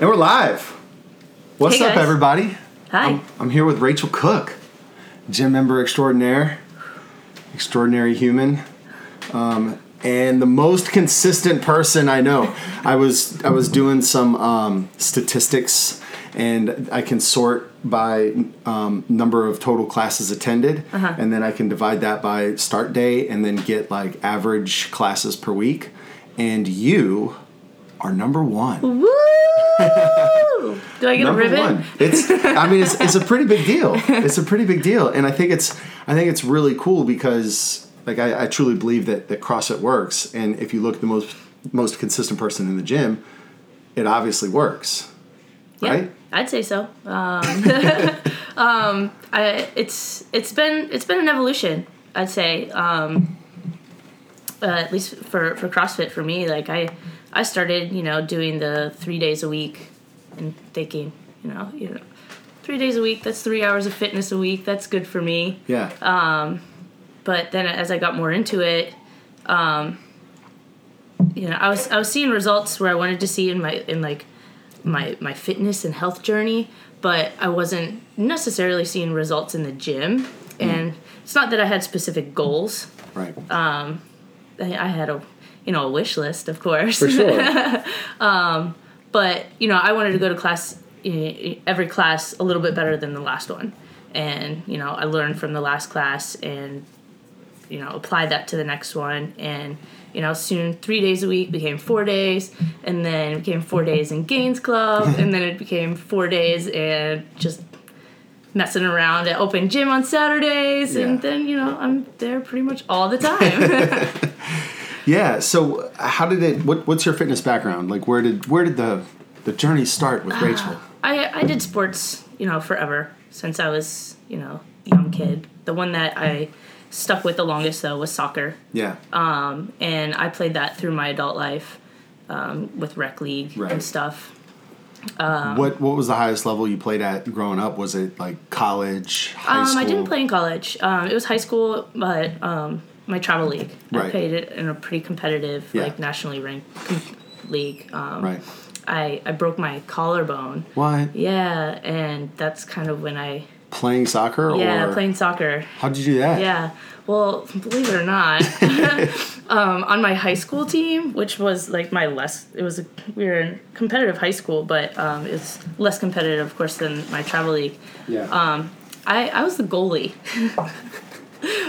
And we're live. What's Hey, up, guys. everybody? Hi. I'm, I'm here with Rachel Cook, gym member extraordinaire, extraordinary human, um, and the most consistent person I know. I was I was doing some um, statistics, and I can sort by um, number of total classes attended, Uh-huh. and then I can divide that by start day, and then get like average classes per week. And you are number one. Woo! Do I get a ribbon? one. It's. I mean, it's, it's a pretty big deal. It's a pretty big deal, and I think it's. I think it's really cool because, like, I, I truly believe that that CrossFit works, and if you look at the most most consistent person in the gym, it obviously works, Yeah, right? I'd say so. Um, um, I, it's it's been it's been an evolution. I'd say, um, uh, at least for for CrossFit for me. Like I I started you know doing the three days a week and thinking you know you know three days a week that's three hours of fitness a week that's good for me. Yeah. Um, but then as I got more into it, um, you know, I was I was seeing results where I wanted to see in my in like my my fitness and health journey, but I wasn't necessarily seeing results in the gym. And it's not that I had specific goals. right. I, I had a you know a wish list, of course. For sure. Um, but you know i wanted to go to class every class a little bit better than the last one and you know i learned from the last class and you know applied that to the next one and you know soon three days a week became four days and then it became four days in gains club and then it became four days and just messing around at open gym on saturdays Yeah. and then you know i'm there pretty much all the time yeah. So, how did it? What, what's your fitness background? Like, where did where did the the journey start with Rachel? I, I did sports, you know, forever since I was, you know, young kid. The one that I stuck with the longest though was soccer, Yeah. um, and I played that through my adult life um, with rec league Right. and stuff. Um, what what was the highest level you played at growing up? Was it like college, high Um, school? I didn't play in college. Um, it was high school, but um, my travel league. I played it in a pretty competitive, Yeah. like nationally ranked league. Um, Right. I I broke my collarbone. Why? Yeah, and that's kind of when I Playing soccer? yeah playing soccer. How'd you do that? Yeah. Well, believe it or not, um, on my high school team, which was like my less, it was a, we were in competitive high school, but um, it's less competitive, of course, than my travel league. Yeah. Um, I I was the goalie.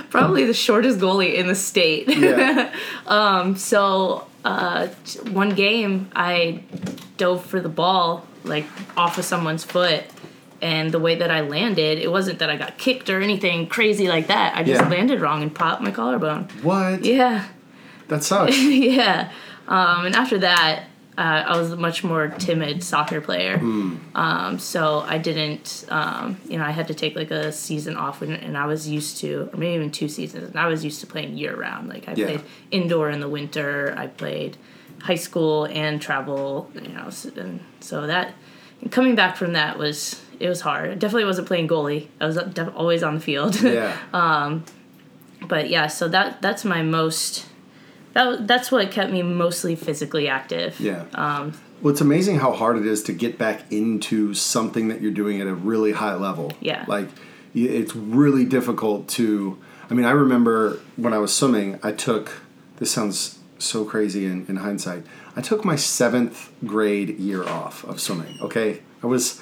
Probably the shortest goalie in the state. yeah. So uh, one game, I dove for the ball like off of someone's foot, and the way that I landed, it wasn't that I got kicked or anything crazy like that. I just Yeah. landed wrong and popped my collarbone. What? Yeah, That sucks. yeah. Um, and after that, uh, I was a much more timid soccer player. Hmm. Um, so I didn't, um, you know, I had to take like a season off, and, and I was used to, or maybe even two seasons, and I was used to playing year round. Like I Yeah. played indoor in the winter, I played high school and travel, you know, and so that, and coming back from that was, it was hard. I definitely wasn't playing goalie. I was always on the field. yeah. um, but yeah, so that that's my most that that's what kept me mostly physically active. Yeah. Um, well, it's amazing how hard it is to get back into something that you're doing at a really high level. Yeah. Like, it's really difficult to. I mean, I remember when I was swimming, I took. This sounds so crazy in, in hindsight. I took my seventh grade year off of swimming, okay? I was,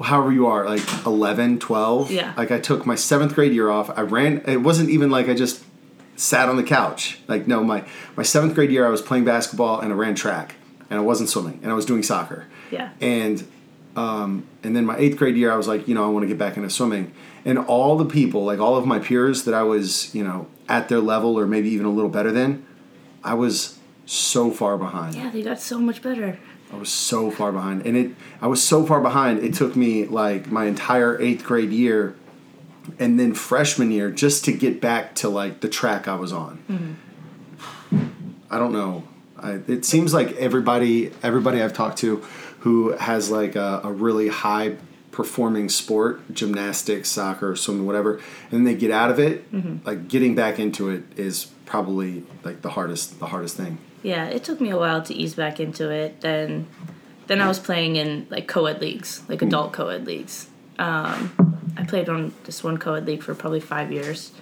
however you are, like 11, 12. Yeah. Like, I took my seventh grade year off. I ran. It wasn't even like I just sat on the couch. Like no, my my seventh grade year, I was playing basketball and I ran track, and I wasn't swimming, and I was doing soccer. Yeah. And um, and then my eighth grade year, I was like, you know, I want to get back into swimming. And all the people, like all of my peers that I was, you know, at their level or maybe even a little better than, I was so far behind. yeah, they got so much better. I was so far behind, and it I was so far behind. It took me like my entire eighth grade year, and then freshman year just to get back to like the track I was on. Mm-hmm. I don't know. I, it seems like everybody everybody I've talked to who has like a, a really high performing sport, gymnastics, soccer, swimming, whatever, and then they get out of it, mm-hmm. like getting back into it is probably like the hardest the hardest thing. Yeah, it took me a while to ease back into it. Then then I was playing in like co-ed leagues, like mm. adult co-ed leagues. Um, I played on this one co-ed league for probably five years,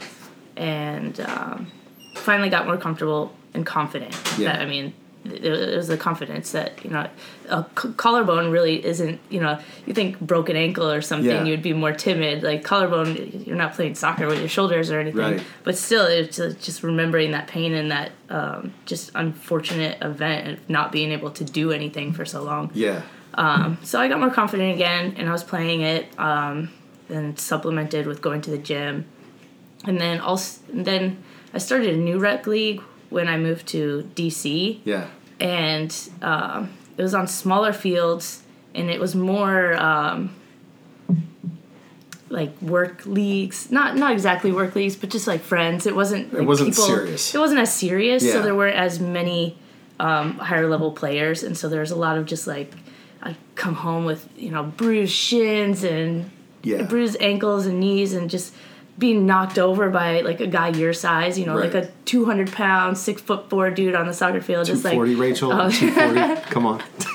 and um, finally got more comfortable and confident. Yeah. That, I mean, it was the confidence that you know a c- collarbone really isn't you know you think broken ankle or something Yeah. you'd be more timid like collarbone you're not playing soccer with your shoulders or anything Right. but still it's just just remembering that pain and that um, just unfortunate event of not being able to do anything for so long Yeah. so I got more confident again, and I was playing it. Um, then supplemented with going to the gym, and then also then I started a new rec league when I moved to DC, Yeah. and um, it was on smaller fields, and it was more um, like work leagues. Not not exactly work leagues, but just like friends. It wasn't. Like, wasn't serious. It wasn't as serious, Yeah. so there weren't as many um, higher level players, and so there was a lot of just like I'd come home with you know bruised shins and Yeah. bruised ankles and knees, and just being knocked over by like a guy your size, you know, like a two hundred pound, six foot four dude on the soccer field, just like 240, Rachel. Oh. 240. Come on.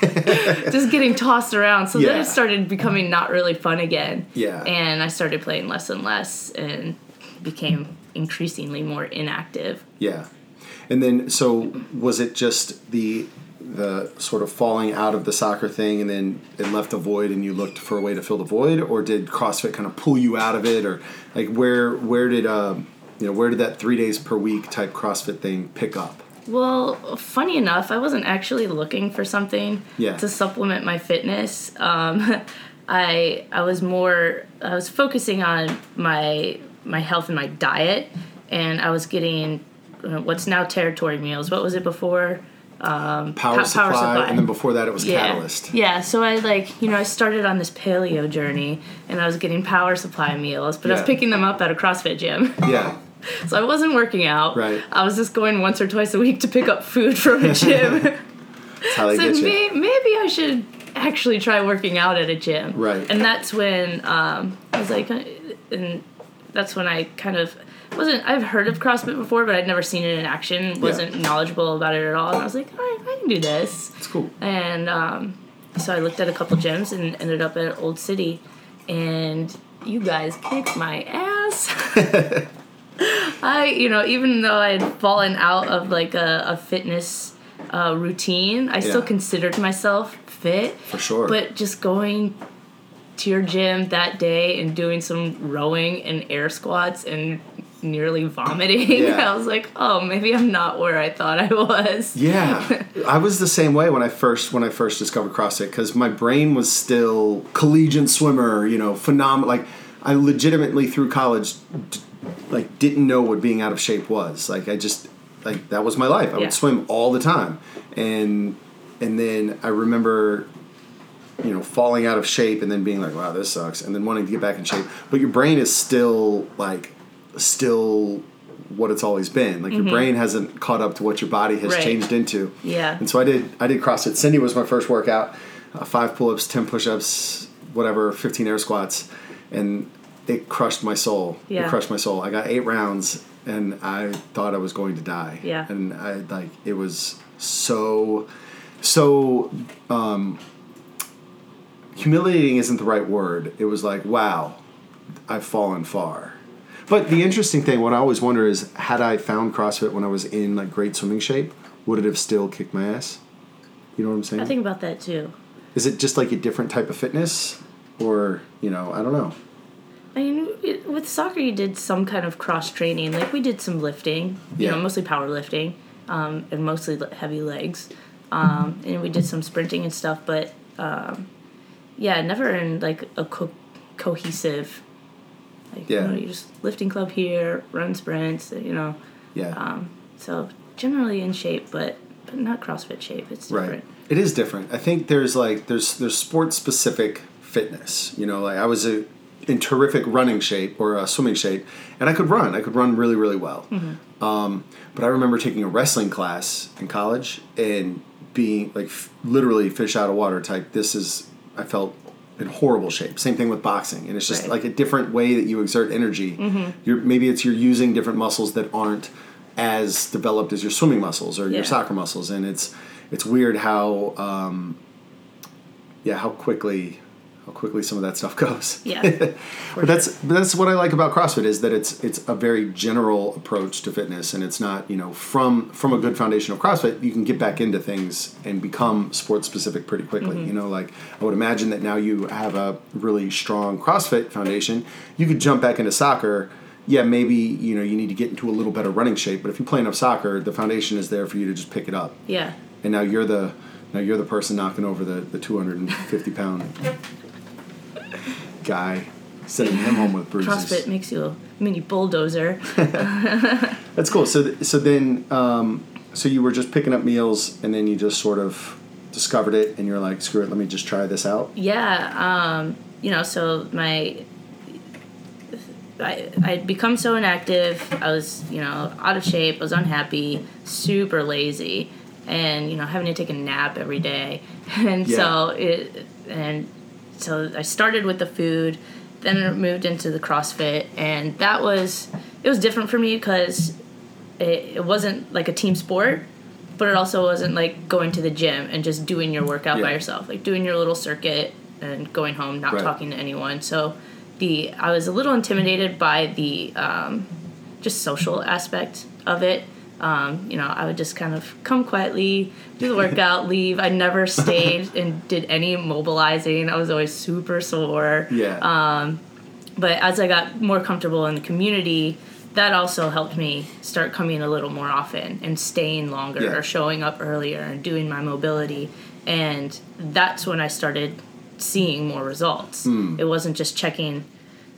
just getting tossed around. So then it started becoming not really fun again. Yeah. And I started playing less and less and became increasingly more inactive. Yeah. And then, so was it just the the sort of falling out of the soccer thing, and then it left a void, and you looked for a way to fill the void, or did CrossFit kind of pull you out of it, or like where where did um, you know where did that three days per week type CrossFit thing pick up? Well, funny enough, I wasn't actually looking for something Yeah. to supplement my fitness. Um, I I was more I was focusing on my my health and my diet, and I was getting uh, what's now territory meals. What was it before? Power, Power supply, Supply. and then before that it was yeah. Catalyst. Yeah, so I like, you know, I started on this paleo journey and I was getting power supply meals, but I was picking them up at a CrossFit gym. Yeah. so I wasn't working out. Right. I was just going once or twice a week to pick up food from a gym. That's how they so get you. may, maybe I should actually try working out at a gym. Right. And that's when um, I was like, uh, and that's when I kind of wasn't. I've heard of CrossFit before, but I'd never seen it in action. wasn't knowledgeable about it at all. And I was like, all right, I can do this. It's cool. And um, so I looked at a couple gyms and ended up at Old City. And you guys kicked my ass. I, you know, even though I had fallen out of like a, a fitness uh, routine, I still considered myself fit. For sure. But just going to your gym that day and doing some rowing and air squats and nearly vomiting, Yeah. I was like, oh, maybe I'm not where I thought I was. Yeah, I was the same way when I first when I first discovered CrossFit because my brain was still collegiate swimmer, you know, phenomenal. Like I legitimately through college, d- like didn't know what being out of shape was. Like I just like that was my life. I Yeah. would swim all the time, and and then I remember. You know, falling out of shape and then being like, "Wow, this sucks," and then wanting to get back in shape. But your brain is still like, still what it's always been. Like your brain hasn't caught up to what your body has Mm-hmm. Right. changed into. Yeah. And so I did I did CrossFit. Cindy was my first workout. Uh, five pull-ups, ten push-ups, whatever, fifteen air squats, and it crushed my soul. Yeah. It crushed my soul. I got eight rounds, and I thought I was going to die. Yeah. And I like it was so so um, humiliating isn't the right word. It was like wow, I've fallen far. But the interesting thing, what I always wonder is, had I found CrossFit when I was in like great swimming shape, would it have still kicked my ass? You know what I'm saying? I think about that too. is it just like a different type of fitness, or you know, I don't know. I mean, it, with soccer, you did some kind of cross training. Like we did some lifting, you Yeah. know, mostly powerlifting, um, and mostly heavy legs, um, and we did some sprinting and stuff. But um, yeah, never in like a co- cohesive. Like, Yeah. You know, you're just lifting club here, run sprints. You know, Yeah, um, so generally in shape, but but not CrossFit shape. It's right. different. It is different. I think there's like there's there's sport specific fitness. You know, like I was a, in terrific running shape or uh, swimming shape, and I could run. I could run really really well. Um, but I remember taking a wrestling class in college and being like f- literally fish out of water type. This is I felt in horrible shape. Same thing with boxing, and it's just Right. like a different way that you exert energy. You're maybe it's you're using different muscles that aren't as developed as your swimming muscles or Yeah. your soccer muscles, and it's it's weird how um, yeah, how quickly how quickly some of that stuff goes. Yeah, but that's but that's what I like about CrossFit is that it's it's a very general approach to fitness, and it's not you know from from a good foundation of CrossFit you can get back into things and become sport specific pretty quickly. Mm-hmm. You know, like I would imagine that now you have a really strong CrossFit foundation, you could jump back into soccer. Yeah, maybe you know you need to get into a little better running shape, but if you play enough soccer, the foundation is there for you to just pick it up. yeah. And now you're the now you're the person knocking over the the 250 pound guy, sending him home with bruises. CrossFit makes you a mini bulldozer. That's cool. So th- so then um, so you were just picking up meals and then you just sort of discovered it and you're like screw it let me just try this out. Yeah, um, you know, so my I I'd become so inactive. I was, you know, out of shape. I was unhappy, super lazy, and you know, having to take a nap every day. And so it and so I started with the food, then moved into the CrossFit, and that was it was different for me because it, it wasn't like a team sport but it also wasn't like going to the gym and just doing your workout by yourself like doing your little circuit and going home not Right. talking to anyone so the i was a little intimidated by the um, just social aspect of it um, you know i would just kind of come quietly do the workout leave i never stayed and did any mobilizing i was always super sore Yeah. Um, but as I got more comfortable in the community, that also helped me start coming a little more often and staying longer Yeah. or showing up earlier and doing my mobility. And that's when I started seeing more results. Hmm. It wasn't just checking,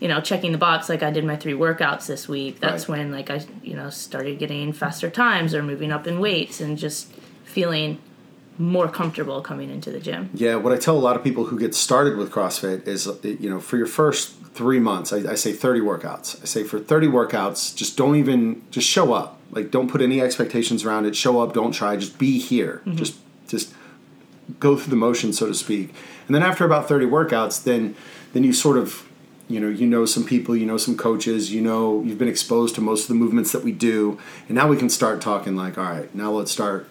you know, checking the box like I did my three workouts this week. That's Right. when like I, you know, started getting faster times or moving up in weights and just feeling more comfortable coming into the gym. Yeah, what I tell a lot of people who get started with CrossFit is, you know, for your first three months, I, I say 30 workouts. I say for 30 workouts, just don't even, just show up. Like, don't put any expectations around it. Show up, don't try, just be here. Mm-hmm. Just, just go through the motion, so to speak. And then after about 30 workouts, then, then you sort of, you know, you know some people, you know some coaches, you know, you've been exposed to most of the movements that we do. And now we can start talking like, all right, now let's start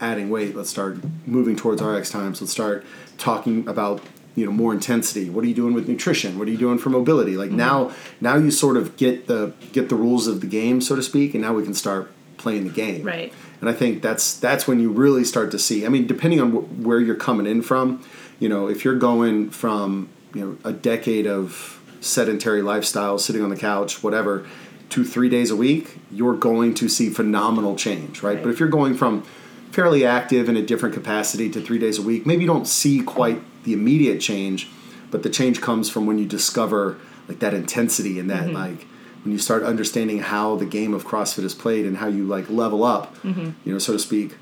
adding weight. Let's start moving towards RX times. Let's start talking about you know more intensity. What are you doing with nutrition? What are you doing for mobility? Like mm-hmm. now, now you sort of get the get the rules of the game, so to speak, and now we can start playing the game. Right. And I think that's that's when you really start to see. I mean, depending on wh- where you're coming in from, you know, if you're going from you know a decade of sedentary lifestyle, sitting on the couch, whatever, to three days a week, you're going to see phenomenal change, right? Right. But if you're going from fairly active in a different capacity to three days a week, maybe you don't see quite the immediate change, but the change comes from when you discover like that intensity and that mm-hmm. like when you start understanding how the game of CrossFit is played and how you like level up, mm-hmm. you know, so to speak.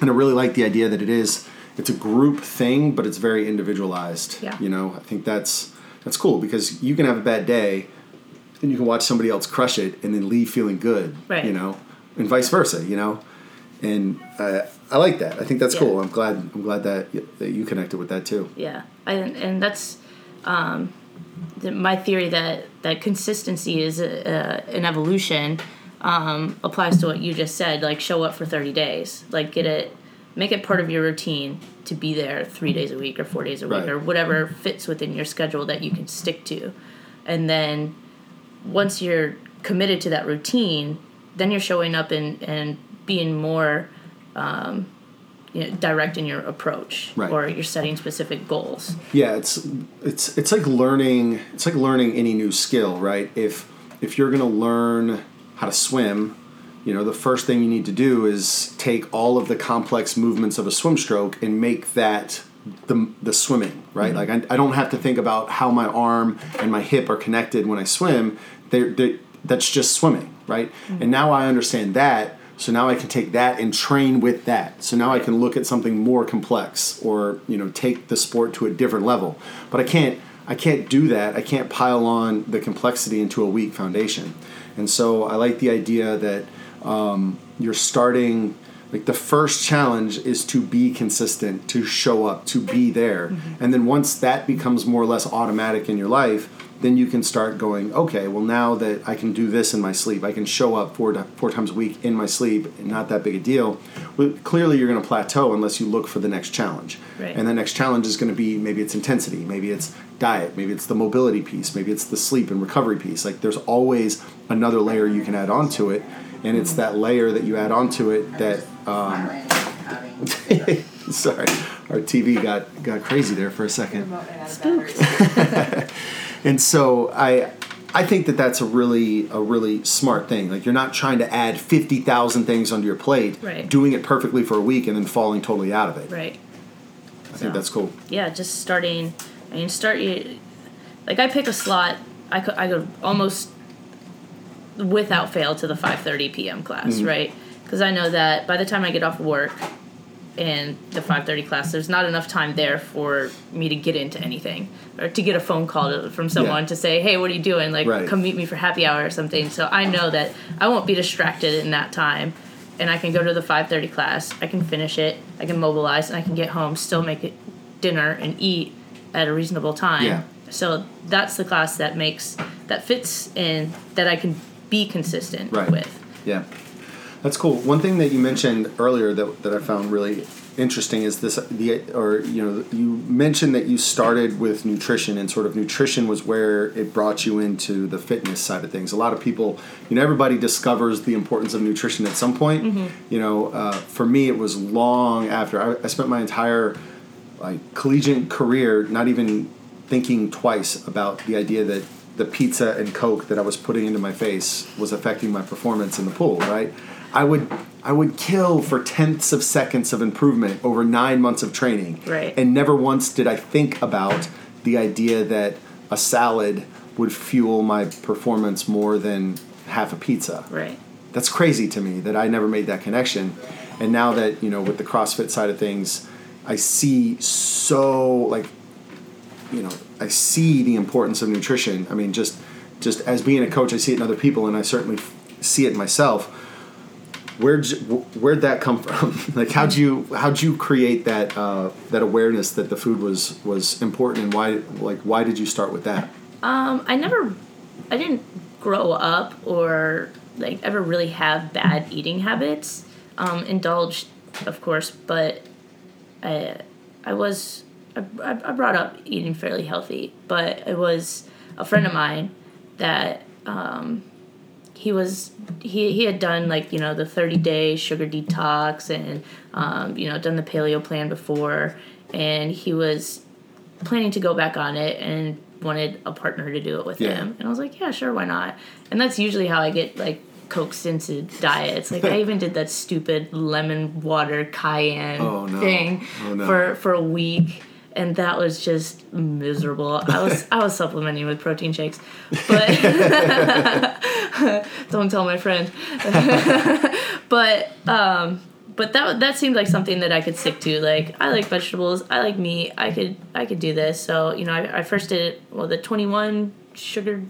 And I really like the idea that it is it's a group thing, but it's very individualized. Yeah. You know, I think that's that's cool because you can have a bad day and you can watch somebody else crush it and then leave feeling good. Right. You know, and vice versa. You know, and uh, I like that. I think that's Yeah. cool. I'm glad. I'm glad that y- that you connected with that too. Yeah, and and that's um, the, my theory that that consistency is a, a, an evolution um, applies to what you just said. Like show up for thirty days, like get it, make it part of your routine to be there three days a week or four days a week Right. or whatever fits within your schedule that you can stick to, and then once you're committed to that routine, then you're showing up and and being more um, you know, direct in your approach, Right. or you're setting specific goals. Yeah, it's it's it's like learning. It's like learning any new skill, right? If if you're gonna learn how to swim, you know, the first thing you need to do is take all of the complex movements of a swim stroke and make that the the swimming, right? Mm-hmm. Like I, I don't have to think about how my arm and my hip are connected when I swim. They're, they that's just swimming, right? Mm-hmm. And now I understand that. So now I can take that and train with that. So now I can look at something more complex or, you know, take the sport to a different level. But I can't I can't do that. I can't pile on the complexity into a weak foundation. And so I like the idea that um, you're starting Like the first challenge is to be consistent, to show up, to be there. Mm-hmm. And then once that becomes more or less automatic in your life, then you can start going, okay, well now that I can do this in my sleep, I can show up four four times a week in my sleep, not that big a deal. Well, clearly you're going to plateau unless you look for the next challenge. Right. And the next challenge is going to be maybe it's intensity, maybe it's diet, maybe it's the mobility piece, maybe it's the sleep and recovery piece. Like there's always another layer you can add onto it, and it's that layer that you add onto it that. Um, sorry, our TV got got crazy there for a second. And so I I think that that's a really a really smart thing. Like you're not trying to add 50,000 things onto your plate, Right. doing it perfectly for a week and then falling totally out of it. Right. I think that's cool. yeah, just starting. I mean, start you. Like I pick a slot. I could I could almost without fail to the five thirty p.m. class, Mm-hmm. right? Because I know that by the time I get off work and the five thirty class, there's not enough time there for me to get into anything or to get a phone call to, from someone Yeah. to say, "Hey, what are you doing? Like, Right. come meet me for happy hour or something." So I know that I won't be distracted in that time. And I can go to the 5:30 class. I can finish it. I can mobilize, and I can get home, still make it dinner and eat at a reasonable time. Yeah. So that's the class that makes that fits in that I can be consistent Right. with. Yeah. That's cool. One thing that you mentioned earlier that, that I found really interesting is this the or you know you mentioned that you started with nutrition and sort of nutrition was where it brought you into the fitness side of things. A lot of people, you know, everybody discovers the importance of nutrition at some point. You know, uh, for me, it was long after I, I spent my entire like collegiate career not even thinking twice about the idea that the pizza and coke that I was putting into my face was affecting my performance in the pool, right? I would I would kill for tenths of seconds of improvement over 9 months of training. Right. And never once did I think about the idea that a salad would fuel my performance more than half a pizza Right. that's crazy to me that I never made that connection. And now that, you know, with the CrossFit side of things, I see so like you know, I see the importance of nutrition. I mean, just just as being a coach, I see it in other people and I certainly see it myself. Where'd you, where'd that come from? like how'd you how'd you create that uh, that awareness that the food was was important and why like why did you start with that? Um, I never, I didn't grow up or like ever really have bad eating habits. Um, indulged, of course, but I, I was, I, I brought up eating fairly healthy. But it was a friend of mine that um, he was he he had done like you know the 30 day sugar detox and um, you know done the paleo plan before and he was planning to go back on it and wanted a partner to do it with Yeah. him and i was like yeah sure why not and that's usually how i get like coaxed into diets like i even did that stupid lemon water cayenne Oh, no. thing Oh, no. for for a week and that was just miserable i was i was supplementing with protein shakes but don't tell my friend but um but that that seemed like something that I could stick to. Like I like vegetables, I like meat. I could I could do this. So you know, I, I first did well the twenty one sugar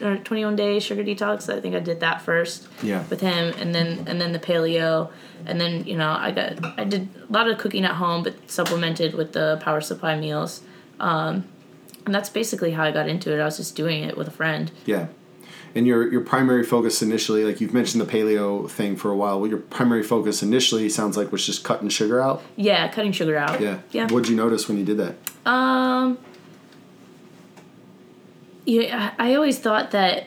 or twenty one day sugar detox. I think I did that first. Yeah. With him, and then and then the paleo, and then you know I got I did a lot of cooking at home, but supplemented with the power supply meals. Um, and that's basically how I got into it. I was just doing it with a friend. Yeah. And your your primary focus initially, like you've mentioned the paleo thing for a while, what your primary focus initially sounds like was just cutting sugar out. Yeah, cutting sugar out. Yeah. Yeah. What'd you notice when you did that? Um. Yeah, I I always thought that,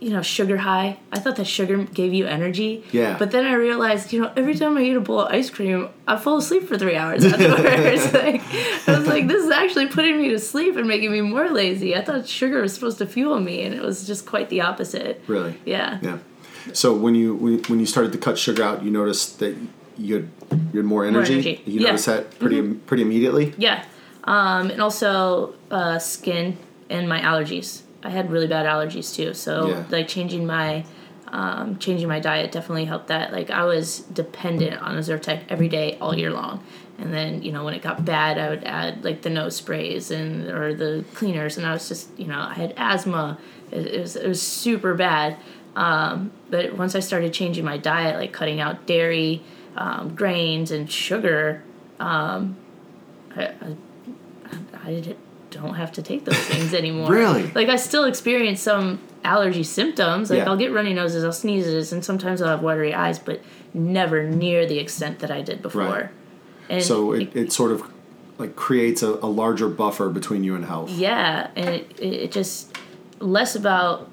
you know, sugar high. I thought that sugar gave you energy. Yeah. But then I realized, you know, every time I eat a bowl of ice cream, I fall asleep for three hours afterwards. like, I was like, this is actually putting me to sleep and making me more lazy. I thought sugar was supposed to fuel me, and it was just quite the opposite. Really? Yeah. Yeah. So when you when, when you started to cut sugar out, you noticed that you had you had more energy. energy. You Yeah. noticed that pretty pretty immediately. Yeah. Um, and also uh, skin and my allergies. I had really bad allergies too. So Yeah. like changing my um, changing my diet definitely helped that. Like I was dependent on a Zyrtec every day all year long. And then, you know, when it got bad, I would add like the nose sprays and or the cleaners and I was just, you know, I had asthma. It, it was it was super bad. Um, but once I started changing my diet, like cutting out dairy, um, grains, and sugar, um, I, I, I don't have to take those things anymore. Really? Like I still experience some allergy symptoms. Like Yeah. I'll get runny noses, I'll sneezes, and sometimes I'll have watery eyes, but never near the extent that I did before. Right. And So it, it sort of like creates a, a larger buffer between you and health. yeah, and it, it it just less about.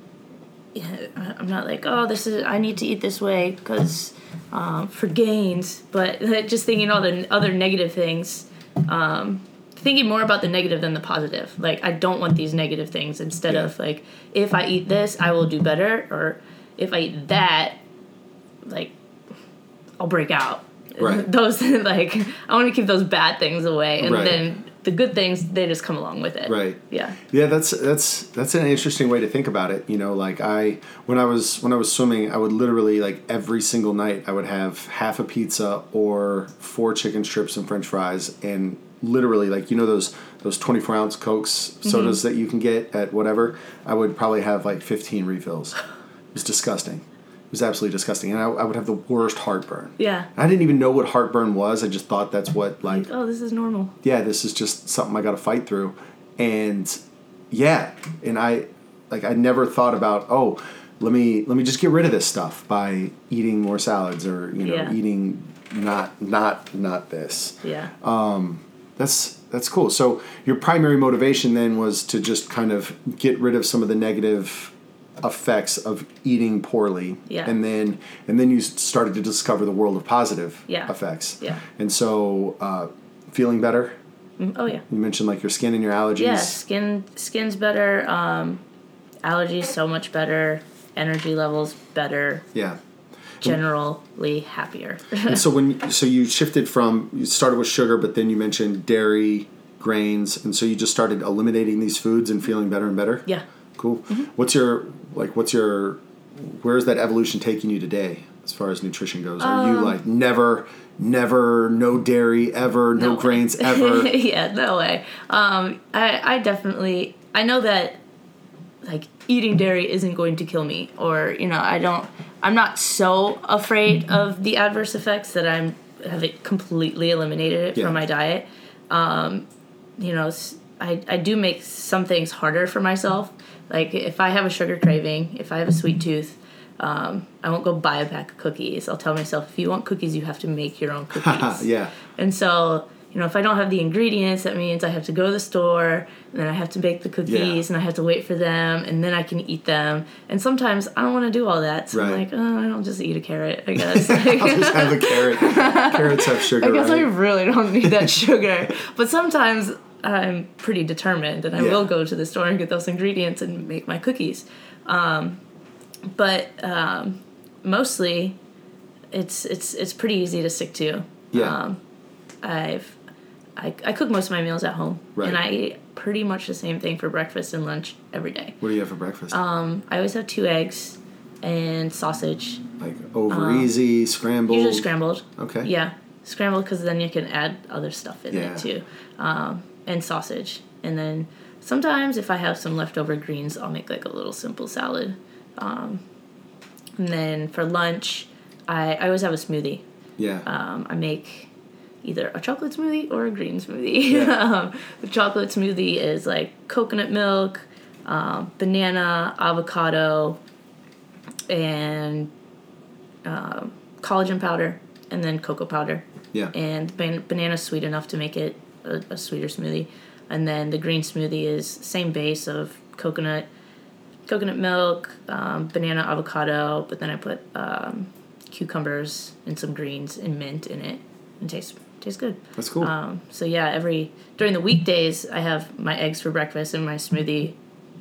I'm not like, oh, this is I need to eat this way because um, for gains, but just thinking all the other negative things. Um, thinking more about the negative than the positive. Like I don't want these negative things instead Yeah. of like if I eat this, I will do better, or if I eat that, like I'll break out. Right. those like I want to keep those bad things away, and Right. then the good things they just come along with it. Right. Yeah. Yeah, that's that's that's an interesting way to think about it. You know, like I when I was when I was swimming, I would literally like every single night I would have half a pizza or four chicken strips and French fries, and literally like you know those those twenty four ounce cokes mm-hmm. sodas that you can get at whatever. I would probably have like fifteen refills. It was disgusting. It was absolutely disgusting, and I, I would have the worst heartburn. Yeah. I didn't even know what heartburn was. I just thought that's what like Oh, this is normal. yeah, this is just something I got to fight through. And yeah, and I like I never thought about, oh, let me let me just get rid of this stuff by eating more salads or, you know, Yeah. eating not not not this. Yeah. Um, That's that's cool. So your primary motivation then was to just kind of get rid of some of the negative effects of eating poorly Yeah. and then and then you started to discover the world of positive Yeah. effects Yeah. and so uh, feeling better Mm, oh yeah. you mentioned like your skin and your allergies. Yeah. Skin skin's better. Um, allergies so much better. Energy levels better. Yeah. Generally happier. And so when so you shifted from you started with sugar, but then you mentioned dairy, grains, and so you just started eliminating these foods and feeling better and better. yeah. Cool. What's your like? What's your where's that evolution taking you today as far as nutrition goes? Are you like never, never, no dairy ever, no, No grains ever? yeah, no way. Um, I, I definitely, I know that, like, eating dairy isn't going to kill me, or you know, I don't, I'm not so afraid of the adverse effects that I'm have it completely eliminated it Yeah. from my diet. Um, you know, I, I do make some things harder for myself. Like if I have a sugar craving, if I have a sweet tooth, um, I won't go buy a pack of cookies. I'll tell myself if you want cookies, you have to make your own cookies. yeah. And so, you know, if I don't have the ingredients, that means I have to go to the store and then I have to bake the cookies Yeah. and I have to wait for them and then I can eat them. And sometimes I don't want to do all that. So I'm like, oh, I don't just eat a carrot, I guess. I'll just have a carrot. Carrots have sugar, I guess I really don't need that sugar. But sometimes I'm pretty determined and I Yeah. will go to the store and get those ingredients and make my cookies. Um, but um, mostly it's it's it's pretty easy to stick to. Yeah. Um, I've I, I cook most of my meals at home Right. and I eat pretty much the same thing for breakfast and lunch every day. What do you have for breakfast? Um, I always have two eggs and sausage, like over easy, scrambled. usually scrambled. Okay. Yeah, scrambled because then you can add other stuff in Yeah. it too, um, and sausage. And then sometimes if I have some leftover greens, I'll make like a little simple salad. Um, and then for lunch, I, I always have a smoothie. Yeah. Um, I make either a chocolate smoothie or a green smoothie. Yeah. um, the chocolate smoothie is like coconut milk, um, banana, avocado, and um collagen powder, and then cocoa powder. yeah. And ban- banana's sweet enough to make it a, a sweeter smoothie. And then the green smoothie is same base of coconut, coconut milk, um, banana, avocado, but then I put um, cucumbers and some greens and mint in it, and tastes tastes good. That's cool. Um, so yeah, every during the weekdays I have my eggs for breakfast and my smoothie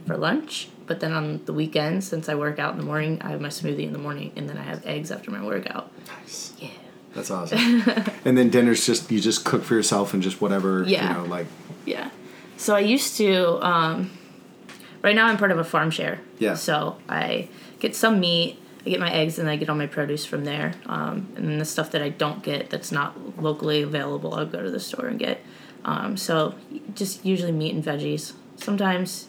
for lunch. But then on the weekends, since I work out in the morning, I have my smoothie in the morning, and then I have eggs after my workout. nice. Yeah. That's awesome. and then dinner's just you just cook for yourself and just whatever Yeah. you know like Yeah. So I used to. Um, right now, I'm part of a farm share. Yeah. So I get some meat. I get my eggs, and I get all my produce from there. Um, and then the stuff that I don't get, that's not locally available, I'll go to the store and get. Um, so just usually meat and veggies. Sometimes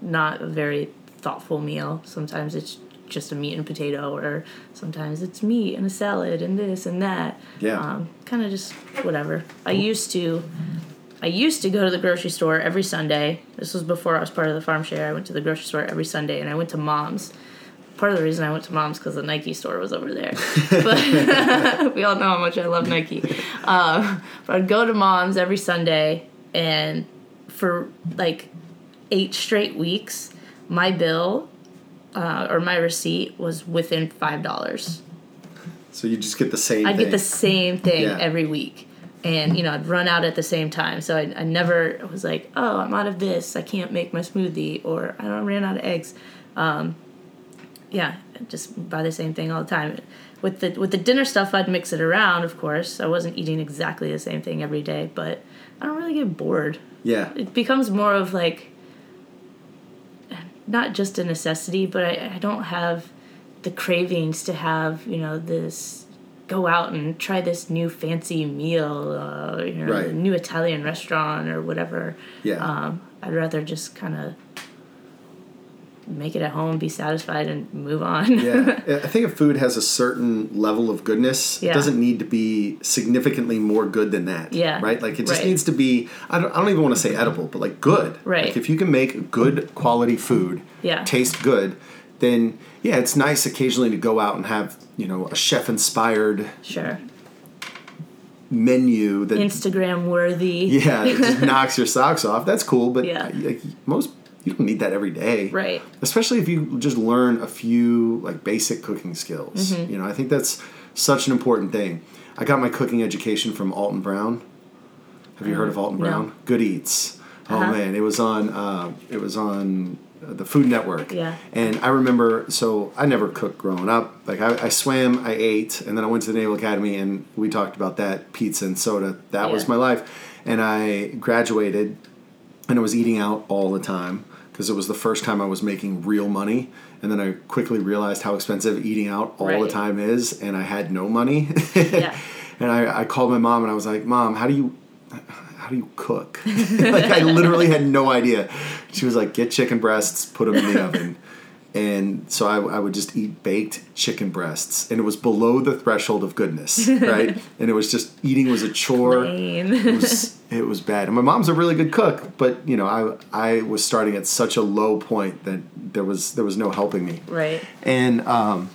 not a very thoughtful meal. Sometimes it's just a meat and potato, or sometimes it's meat and a salad and this and that. Yeah. Um, kind of just whatever. I used to. I used to go to the grocery store every Sunday. This was before I was part of the farm share. I went to the grocery store every Sunday, and I went to Mom's. Part of the reason I went to Mom's because the Nike store was over there. But we all know how much I love Nike. Um, but I'd go to Mom's every Sunday, and for like eight straight weeks, my bill uh, or my receipt was within five dollars. So you just get the same. I'd thing. get the same thing Yeah. every week. And, you know, I'd run out at the same time. So I, I never was like, oh, I'm out of this. I can't make my smoothie. Or I don't ran out of eggs. Um, yeah, just buy the same thing all the time. With the with the dinner stuff, I'd mix it around. Of course, I wasn't eating exactly the same thing every day, but I don't really get bored. Yeah. It becomes more of like not just a necessity, but I, I don't have the cravings to have you know this go out and try this new fancy meal, uh, you know, Right. a new Italian restaurant or whatever. Yeah. Um, I'd rather just kind of make it at home, be satisfied, and move on. yeah, I think if food has a certain level of goodness, Yeah. it doesn't need to be significantly more good than that. Yeah. Right? Like it just Right. needs to be, I don't, I don't even want to say edible, but like good. Right. Like if you can make good quality food Yeah. taste good, then yeah, it's nice occasionally to go out and have, you know, a chef inspired sure. menu that Instagram worthy. yeah, it just knocks your socks off. That's cool, but Yeah. like, most you don't need that every day. Right. especially if you just learn a few like basic cooking skills Mm-hmm. you know i think that's such an important thing i got my cooking education from alton brown have you heard of alton no. brown good eats oh Uh-huh. man it was on uh, it was on uh, the food network Yeah. and i remember so i never cooked growing up like I, I swam i ate and then i went to the naval academy and we talked about that pizza and soda that was my life and i graduated and I was eating out all the time because it was the first time I was making real money. And then I quickly realized how expensive eating out all the time is, and I had no money. Yeah. and I, I called my mom and I was like, "Mom, how do you, how do you cook?" like I literally had no idea. She was like, "Get chicken breasts, put them in the oven." And so I, I would just eat baked chicken breasts, and it was below the threshold of goodness, right? and it was just eating was a chore Plain. it was it was bad. And my mom's a really good cook, but you know, I I was starting at such a low point that there was there was no helping me. right. And um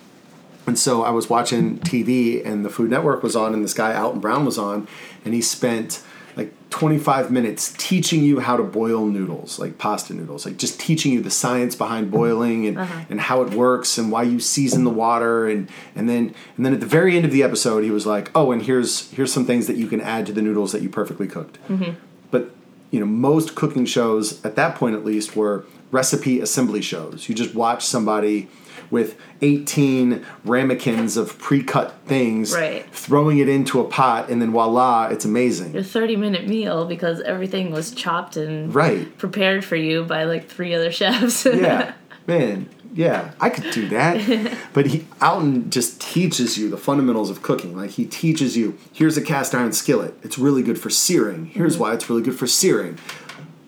and so I was watching TV and the Food Network was on and this guy Alton Brown was on and he spent like 25 minutes teaching you how to boil noodles, like pasta noodles, like just teaching you the science behind boiling and, uh-huh. and how it works and why you season the water and and then and then at the very end of the episode he was like, "Oh, and here's here's some things that you can add to the noodles that you perfectly cooked." Mm-hmm. But you know, most cooking shows at that point at least were recipe assembly shows. You just watch somebody with 18 ramekins of pre-cut things Right. throwing it into a pot and then voila, it's amazing. Your 30 minute meal because everything was chopped and Right. prepared for you by like three other chefs. Yeah. Man, yeah, I could do that. but he Alton just teaches you the fundamentals of cooking. Like he teaches you, here's a cast iron skillet. It's really good for searing. Here's mm-hmm. why it's really good for searing.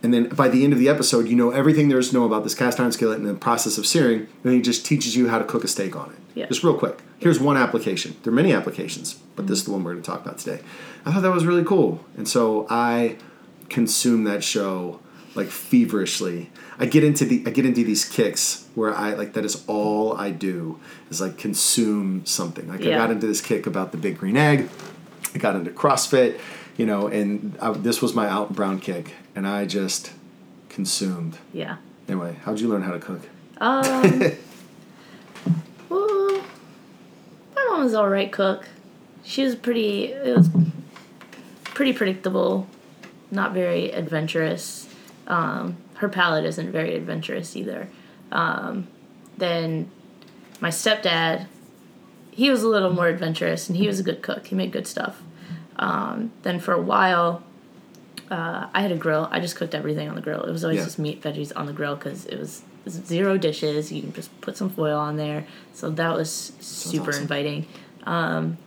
And then by the end of the episode, you know everything there is to know about this cast iron skillet and the process of searing. And then he just teaches you how to cook a steak on it. Yeah. Just real quick. Here's one application. There are many applications, but this is the one we're going to talk about today. I thought that was really cool. And so I consume that show like feverishly. I get into the I get into these kicks where I like that is all I do is like consume something. Like I got into this kick about the big green egg. I got into CrossFit, you know, and I, this was my Alton Brown kick, and I just consumed. yeah. Anyway, how'd you learn how to cook? Um, well, my mom was all right cook. She was pretty. It was pretty predictable, not very adventurous. Um, her palate isn't very adventurous either. Um, then my stepdad, he was a little more adventurous, and he was a good cook. He made good stuff. Um, then for a while, uh, I had a grill. I just cooked everything on the grill. It was always Yeah. just meat, veggies on the grill because it was zero dishes. You can just put some foil on there. So that was super awesome. inviting. Um,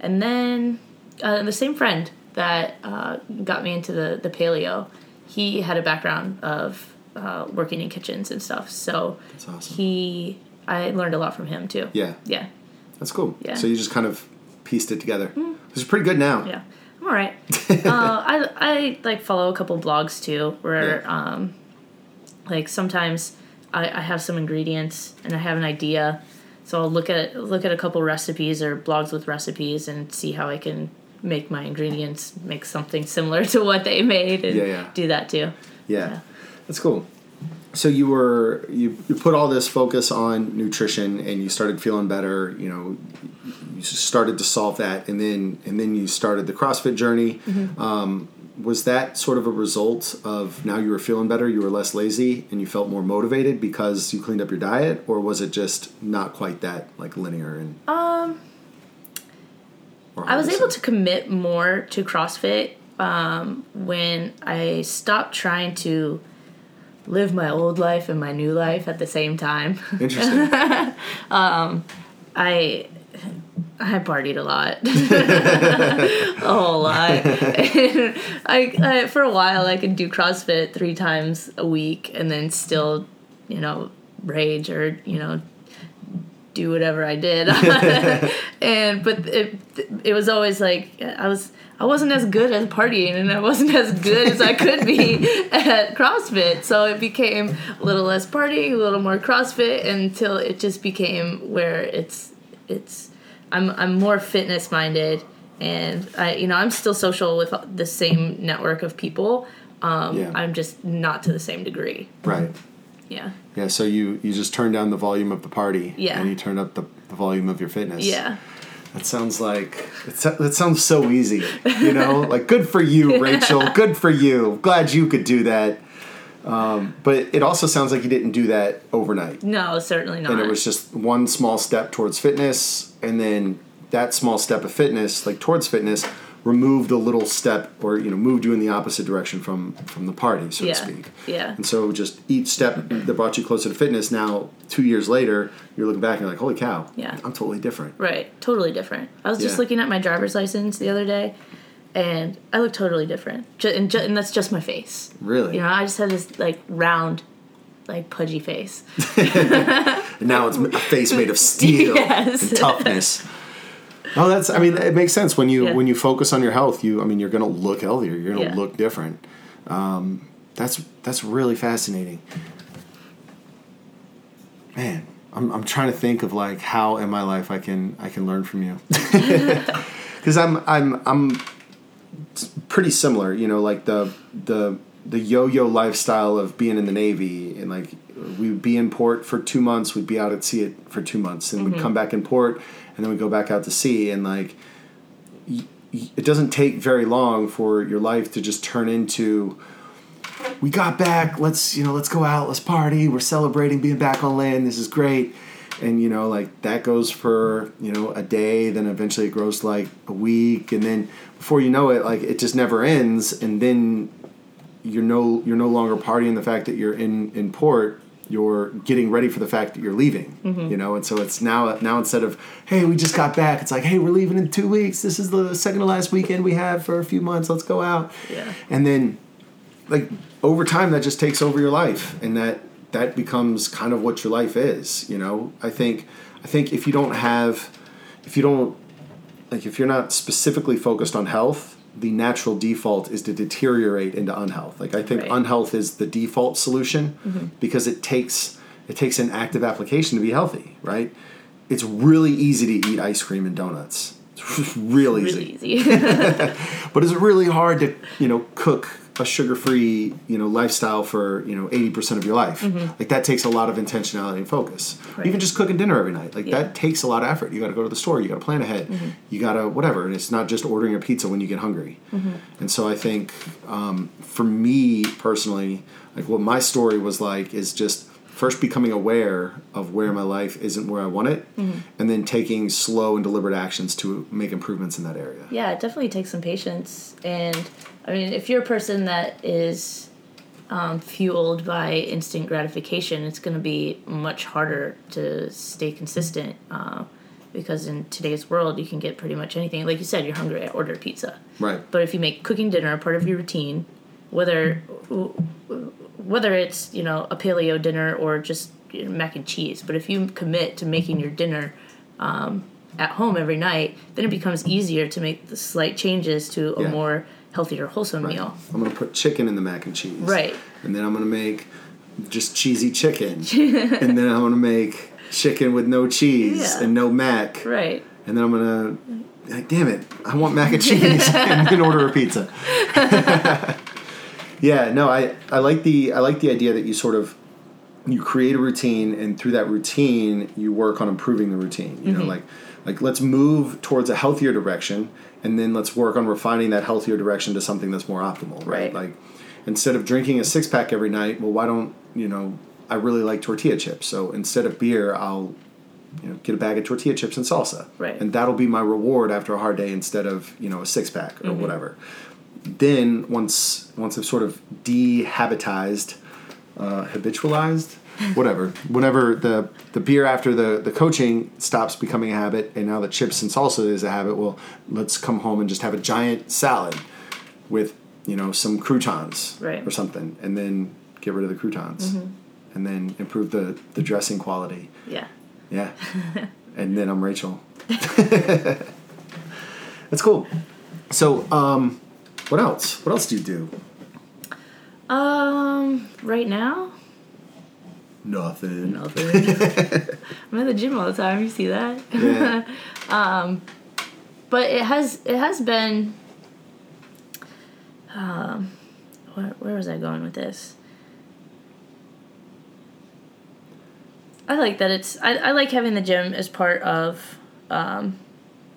and then uh, the same friend that uh, got me into the, the paleo, he had a background of uh, working in kitchens and stuff. So That's awesome. he I learned a lot from him too. Yeah. Yeah. That's cool. Yeah. So you just kind of pieced it together. This is pretty good now. Yeah. I'm all right. uh, I I like follow a couple blogs too, where Yeah. um, like sometimes I, I have some ingredients and I have an idea, so I'll look at look at a couple recipes or blogs with recipes and see how I can make my ingredients make something similar to what they made and Yeah, yeah. do that too. Yeah. Yeah. That's cool. So you were you, you put all this focus on nutrition and you started feeling better, you know, started to solve that and then and then you started the CrossFit journey. Um, was that sort of a result of now you were feeling better, you were less lazy and you felt more motivated because you cleaned up your diet or was it just not quite that like linear and Um, I was able to commit more to CrossFit um, when I stopped trying to live my old life and my new life at the same time. Interesting. I I partied a lot, a whole lot. I, I for a while I could do CrossFit three times a week and then still, you know, rage or you know do whatever I did. and but it it was always like I was I wasn't as good at partying and I wasn't as good as I could be at CrossFit. So it became a little less partying, a little more CrossFit until it just became where it's it's I'm I'm more fitness minded and I you know I'm still social with the same network of people. Um, Yeah. I'm just not to the same degree. right. Yeah. Yeah, so you you just turn down the volume of the party Yeah. and you turn up the, the volume of your fitness. Yeah. That sounds like it, that sounds so easy, you know. like good for you, Rachel. Good for you. Glad you could do that. Um, but it also sounds like you didn't do that overnight, No, certainly not. and it was just one small step towards fitness, and then that small step of fitness, like towards fitness, removed a little step, or you know, moved you in the opposite direction from from the party, so yeah. to speak. Yeah. And so just each step that brought you closer to fitness. Now, two years later, you're looking back and you're like, holy cow, Yeah. I'm totally different. Right, totally different. I was just Yeah. looking at my driver's license the other day, and I look totally different. Ju- and, ju- and that's just my face. Really? You know, I just had this like round, like pudgy face. And now it's a face made of steel Yes. and toughness. Oh, that's. I mean, it makes sense when you Yeah. when you focus on your health. You, I mean, you're going to look healthier. You're going to Yeah. look different. Um, that's that's really fascinating. Man, I'm I'm trying to think of like how in my life I can I can learn from you. Because I'm I'm I'm pretty similar. You know, like the the the yo-yo lifestyle of being in the Navy and like we would be in port for two months, we'd be out at sea for two months, and we'd mm-hmm. come back in port, and then we'd go back out to sea, and like it doesn't take very long for your life to just turn into we got back let's you know let's go out let's party we're celebrating being back on land this is great and you know like that goes for you know a day then eventually it grows like a week and then before you know it like it just never ends and then you're no you're no longer partying the fact that you're in in port you're getting ready for the fact that you're leaving mm-hmm. you know and so it's now now instead of hey we just got back it's like hey we're leaving in two weeks this is the second to last weekend we have for a few months let's go out Yeah. and then like over time that just takes over your life and that that becomes kind of what your life is you know? I think i think if you don't have if you don't like if you're not specifically focused on health the natural default is to deteriorate into unhealth. Like i think Right. unhealth is the default solution mm-hmm. because it takes it takes an active application to be healthy right? It's really easy to eat ice cream and donuts. It's real easy. Really easy. but it's really hard to you know cook a sugar-free you know lifestyle for you know 80% of your life. Mm-hmm. Like that takes a lot of intentionality and focus. Right. even just cooking dinner every night like Yeah. that takes a lot of effort. You got to go to the store you got to plan ahead mm-hmm. you got to whatever and it's not just ordering a pizza when you get hungry. Mm-hmm. And so i think um, for me personally like what my story was like is just first becoming aware of where my life isn't where i want it and then taking slow and deliberate actions to make improvements in that area. Yeah, it definitely takes some patience. And I mean, if you're a person that is um, fueled by instant gratification, it's going to be much harder to stay consistent. Uh, because in today's world, you can get pretty much anything. Like you said, you're hungry, I order pizza. right But if you make cooking dinner a part of your routine, whether whether it's you know a paleo dinner or just your mac and cheese. But if you commit to making your dinner um, at home every night, then it becomes easier to make the slight changes to a Yeah. more healthier, wholesome meal. I'm gonna put chicken in the mac and cheese. Right. And then I'm gonna make just cheesy chicken. and then I'm gonna make chicken with no cheese Yeah. and no mac. Right. And then I'm gonna like, damn it, I want mac and cheese and then order a pizza. yeah, no, I, I like the I like the idea that you sort of you create a routine and through that routine you work on improving the routine. You Mm-hmm. know, like like let's move towards a healthier direction and then let's work on refining that healthier direction to something that's more optimal, right? Right. Like instead of drinking a six pack every night, well why don't, you know, I really like tortilla chips. So instead of beer, I'll you know, get a bag of tortilla chips and salsa. Right. And that'll be my reward after a hard day instead of, you know, a six pack or Mm-hmm. whatever. Then once once I've sort of dehabitized, uh, habitualized, whatever, whenever the the beer after the, the coaching stops becoming a habit and now the chips and salsa is a habit, well, let's come home and just have a giant salad with, you know, some croutons Right. or something and then get rid of the croutons. And then improve the, the dressing quality. Yeah. Yeah. and then I'm Rachel. That's cool. So, um, what else? What else do you do? Um, right now, Nothing. nothing. I'm at the gym all the time. You see that? Yeah. but it has it has been um where, where was i going with this i like that it's I, I like having the gym as part of um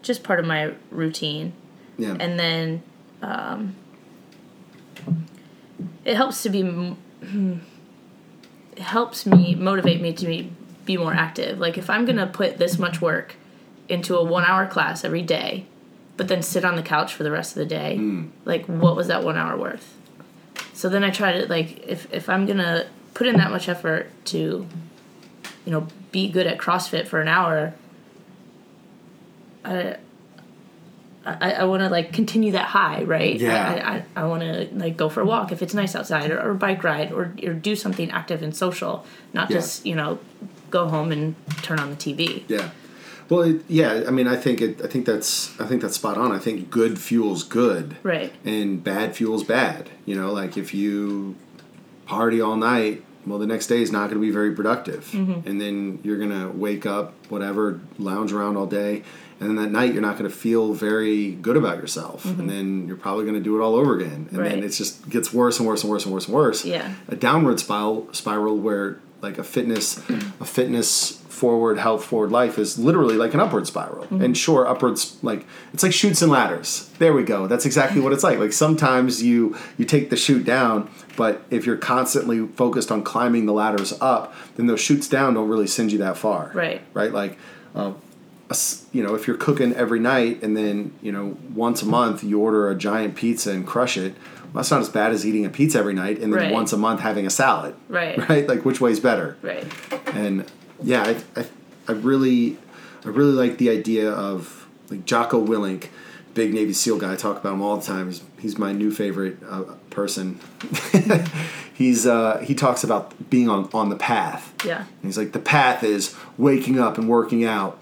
just part of my routine yeah. and then um it helps to be m- it helps me motivate me to be, be more active. Like if i'm gonna put this much work into a one hour class every day but then sit on the couch for the rest of the day hmm. like what was that one hour worth? So then i try to like if, if i'm gonna put in that much effort to you know be good at crossfit for an hour i I, I want to like continue that high, right? Yeah. I, I, I want to like go for a walk if it's nice outside, or, or a bike ride, or or do something active and social, not Yeah. just you know go home and turn on the TV. yeah. Well, it, yeah. I mean, I think it. I think that's. I think that's spot on. I think good fuels good, Right. and bad fuels bad. You know, like if you party all night, well, the next day is not going to be very productive, mm-hmm. and then you're going to wake up, whatever, lounge around all day, and then that night you're not going to feel very good about yourself, and mm-hmm. then you're probably going to do it all over again, and then it just gets worse and worse and worse and worse and worse. Yeah. a downward spiral spiral where like a fitness mm-hmm. a fitness forward health forward life is literally like an upward spiral. Mm-hmm. And sure upwards like it's like chutes and ladders. There we go. That's exactly what it's like. Like sometimes you you take the chute down but if you're constantly focused on climbing the ladders up then those chutes down don't really send you that far. Right. right? Like uh, you know if you're cooking every night and then you know once a month you order a giant pizza and crush it well, that's not as bad as eating a pizza every night and then Right. once a month having a salad Right. right like which way's better Right. and yeah I, I, I really i really like the idea of like jocko willink big navy seal guy i talk about him all the time he's, he's my new favorite uh, person he's uh, he talks about being on, on the path Yeah. and he's like, the path is waking up and working out.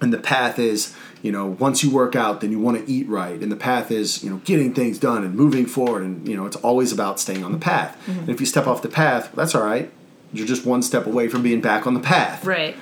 And the path is, you know, once you work out, then you want to eat right. And the path is, you know, getting things done and moving forward. And, you know, it's always about staying on the path. And if you step off the path, that's all right. You're just one step away from being back on the path. Right.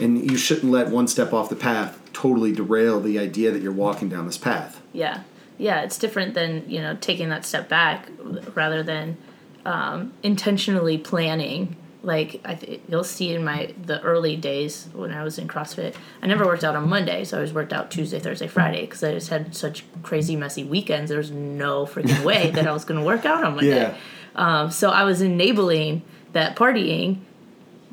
And you shouldn't let one step off the path totally derail the idea that you're walking down this path. Yeah. Yeah. It's different than you know taking that step back rather than um, intentionally planning. Like I th- you'll see in my the early days when I was in CrossFit, I never worked out on Monday, so I always worked out Tuesday, Thursday, Friday because I just had such crazy messy weekends. There was no freaking way that I was going to work out on Monday. Yeah. Um, so I was enabling that partying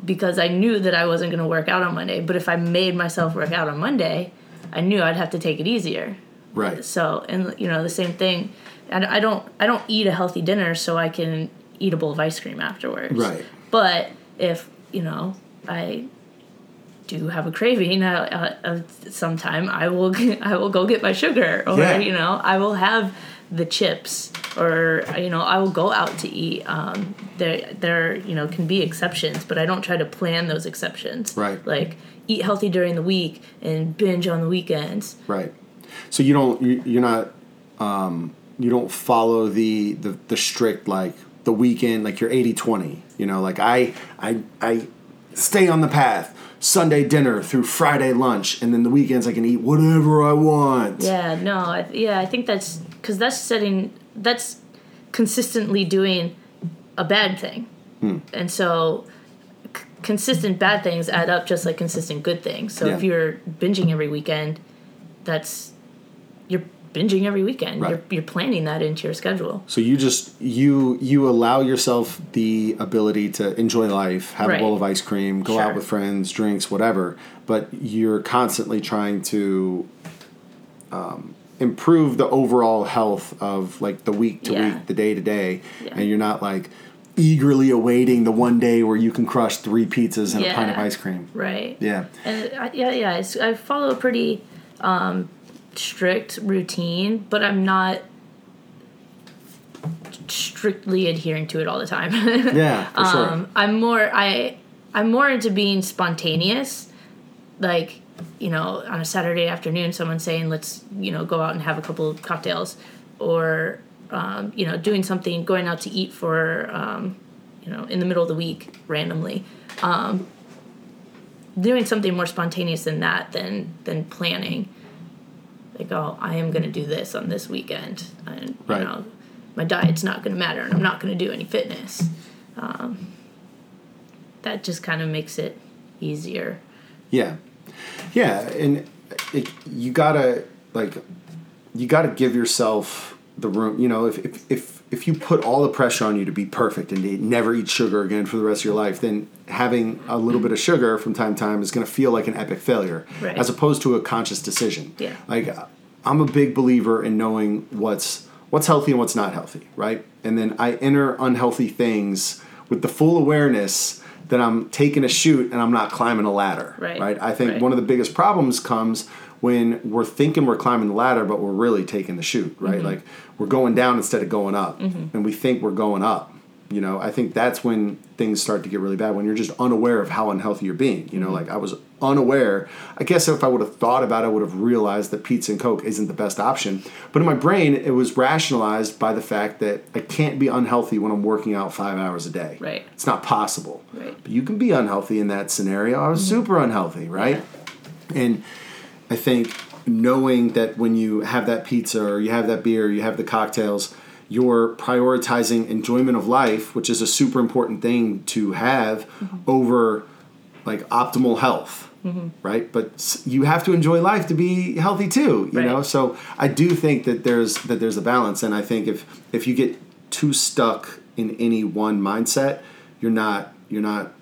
because I knew that I wasn't going to work out on Monday. But if I made myself work out on Monday, I knew I'd have to take it easier. Right. So, and you know, the same thing. I don't I don't eat a healthy dinner so I can eat a bowl of ice cream afterwards. Right. But if you know I do have a craving uh, uh, of sometime, I will I will go get my sugar, or Yeah. you know I will have the chips or you know I will go out to eat. Um, there there you know can be exceptions, but I don't try to plan those exceptions. Right. Like eat healthy during the week and binge on the weekends. Right. So you don't you- you're not um, you don't follow the, the the strict like the weekend like you're 80-20. You know, like I I I stay on the path. Sunday dinner through Friday lunch, and then the weekends I can eat whatever I want. Yeah, no, I, yeah, I think that's because that's setting that's consistently doing a bad thing, Hmm. and so c- consistent bad things add up just like consistent good things. So if you're binging every weekend, that's binging every weekend. Right. You're you're planning that into your schedule. So you just you you allow yourself the ability to enjoy life, have Right. a bowl of ice cream, go Sure. out with friends, drinks, whatever. But you're constantly trying to um, improve the overall health of like the week to Yeah. week, the day to day, and you're not like eagerly awaiting the one day where you can crush three pizzas and a pint of ice cream. Right. Yeah. And I, yeah, yeah, it's, I follow a pretty um, strict routine, but I'm not strictly adhering to it all the time. Yeah, for sure. um, I'm more I I'm more into being spontaneous, like you know on a Saturday afternoon, someone saying let's you know go out and have a couple of cocktails, or um, you know doing something, going out to eat for um, you know in the middle of the week randomly. Um, doing something more spontaneous than that than than planning. Like oh, I am going to do this on this weekend, and Right. you know my diet's not going to matter, and I'm not going to do any fitness Um, that just kind of makes it easier. Yeah, yeah, and it, you gotta like you gotta give yourself the room. You know, if if if if you put all the pressure on you to be perfect and to never eat sugar again for the rest of your life, then having a little bit of sugar from time to time is going to feel like an epic failure, Right. as opposed to a conscious decision. Yeah. like I'm a big believer in knowing what's what's healthy and what's not healthy, right? And then I enter unhealthy things with the full awareness that I'm taking a chute and I'm not climbing a ladder, Right. right? I think Right. one of the biggest problems comes when we're thinking we're climbing the ladder, but we're really taking the chute, right? Mm-hmm. Like we're going down instead of going up, and we think we're going up. You know, I think that's when things start to get really bad when you're just unaware of how unhealthy you're being. You know, Mm-hmm. like I was unaware. I guess if I would have thought about it, I would have realized that pizza and Coke isn't the best option. But in my brain, it was rationalized by the fact that I can't be unhealthy when I'm working out five hours a day. Right. It's not possible. Right. But you can be unhealthy in that scenario. I was super unhealthy, right? And I think knowing that when you have that pizza or you have that beer, you have the cocktails, you're prioritizing enjoyment of life, which is a super important thing to have mm-hmm. over like optimal health, mm-hmm. right? But you have to enjoy life to be healthy too, you Right. know? So I do think that there's that there's a balance and I think if if you get too stuck in any one mindset, you're not you're not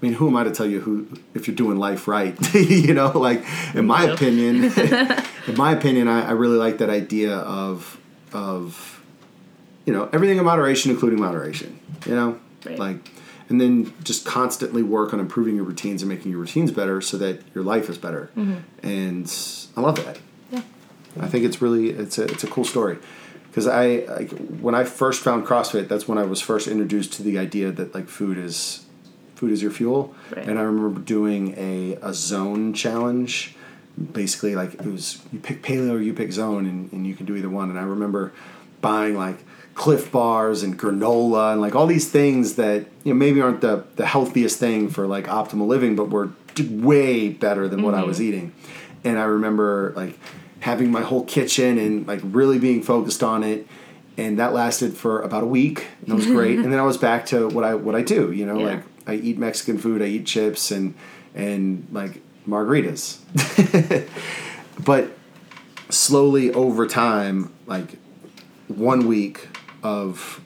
I mean, who am I to tell you who if you're doing life right? you know, like in my opinion, in my opinion, I, I really like that idea of of you know everything in moderation, including moderation. You know, Right. like and then just constantly work on improving your routines and making your routines better so that your life is better. Mm-hmm. And I love that. Yeah. I think it's really it's a it's a cool story because I, I when I first found CrossFit, that's when I was first introduced to the idea that like food is food is your fuel. Right. And I remember doing a a zone challenge. Basically, like it was you pick paleo or you pick zone, and, and you can do either one. And I remember buying like Clif bars and granola and like all these things that you know maybe aren't the the healthiest thing for like optimal living, but were way better than what I was mm-hmm. eating. And I remember like having my whole kitchen and like really being focused on it. And that lasted for about a week. And that was great. and then I was back to what I what I do. You know, Yeah. like I eat Mexican food, I eat chips and and like margaritas. but slowly over time, like one week of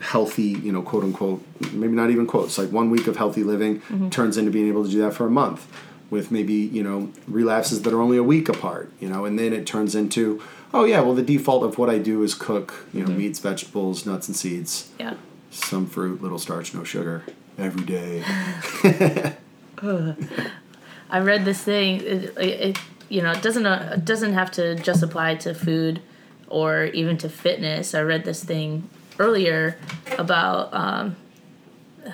healthy, you know, quote unquote, maybe not even quotes, like one week of healthy living mm-hmm. turns into being able to do that for a month with maybe, you know, relapses that are only a week apart, you know, and then it turns into, oh yeah, well the default of what I do is cook, you know, mm-hmm. meats, vegetables, nuts and seeds, Yeah. some fruit, little starch, no sugar every day. I read this thing. It, it, you know it doesn't uh, it doesn't have to just apply to food or even to fitness. I read this thing earlier about um,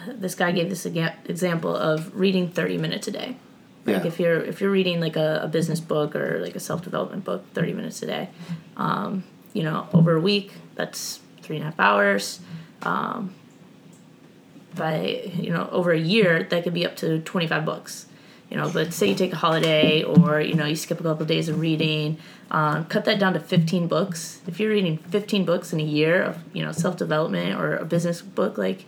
this guy gave this example of reading 30 minutes a day. Like Yeah. if you're if you're reading like a, a business book or like a self development book, 30 minutes a day, um, you know, over a week, that's three and a half hours. Um, by you know over a year, that could be up to 25 books. You know, but say you take a holiday or you know you skip a couple of days of reading, um, cut that down to 15 books. If you're reading 15 books in a year of you know self development or a business book, like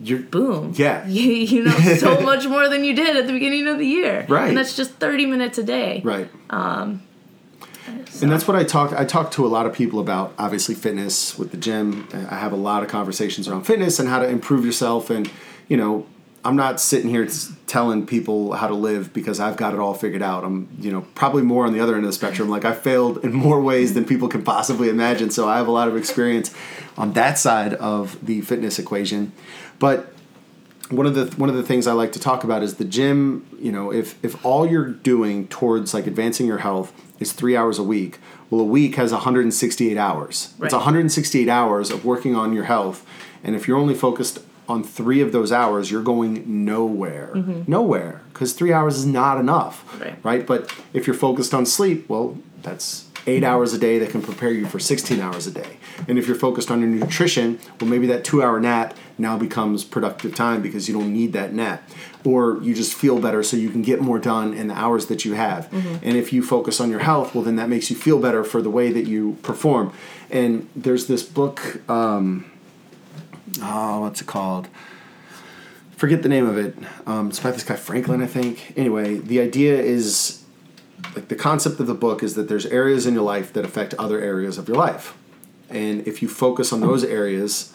You're boom. Yeah. You, you know so much more than you did at the beginning of the year. Right. And that's just 30 minutes a day. right. And that's what I talk. I talk to a lot of people about. Obviously, fitness with the gym. I have a lot of conversations around fitness and how to improve yourself. And you know, I'm not sitting here telling people how to live because I've got it all figured out. I'm, you know, probably more on the other end of the spectrum. Like I failed in more ways than people can possibly imagine. So I have a lot of experience on that side of the fitness equation. But one of the one of the things I like to talk about is the gym. You know, if if all you're doing towards like advancing your health is three hours a week, well, a week has 168 hours. It's 168 hours of working on your health, and if you're only focused on three of those hours, you're going nowhere, mm-hmm. nowhere, because three hours is not enough, Right. right? But if you're focused on sleep, well, that's eight mm-hmm. hours a day that can prepare you for 16 hours a day. And if you're focused on your nutrition, well, maybe that two hour nap now becomes productive time because you don't need that nap. Or you just feel better so you can get more done in the hours that you have. And if you focus on your health, well, then that makes you feel better for the way that you perform. And there's this book, um, oh, what's it called? Forget the name of it. Um, it's by this guy Franklin, I think. Anyway, the idea is like the concept of the book is that there's areas in your life that affect other areas of your life. And if you focus on those areas,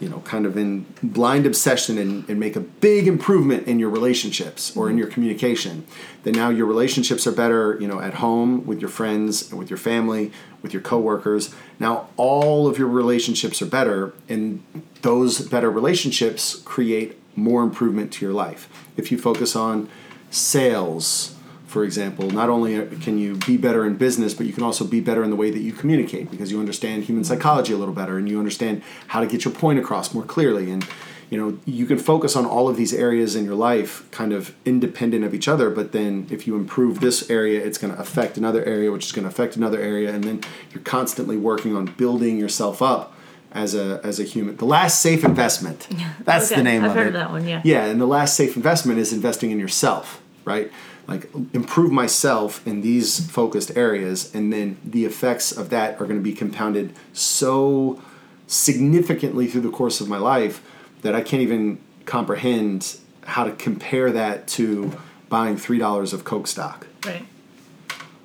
you know, kind of in blind obsession and, and make a big improvement in your relationships or in mm-hmm. your communication, then now your relationships are better, you know, at home, with your friends, and with your family, with your coworkers. Now all of your relationships are better, and those better relationships create more improvement to your life. If you focus on sales, for example, not only can you be better in business, but you can also be better in the way that you communicate because you understand human psychology a little better and you understand how to get your point across more clearly. And you know, you can focus on all of these areas in your life kind of independent of each other, but then if you improve this area, it's going to affect another area, which is going to affect another area, and then you're constantly working on building yourself up as a as a human. The last safe investment. That's the Okay, name I've of heard it. of that one, yeah. Yeah, and the last safe investment is investing in yourself, right? Like improve myself in these focused areas, and then the effects of that are going to be compounded so significantly through the course of my life that I can't even comprehend how to compare that to buying three dollars of Coke stock. Right.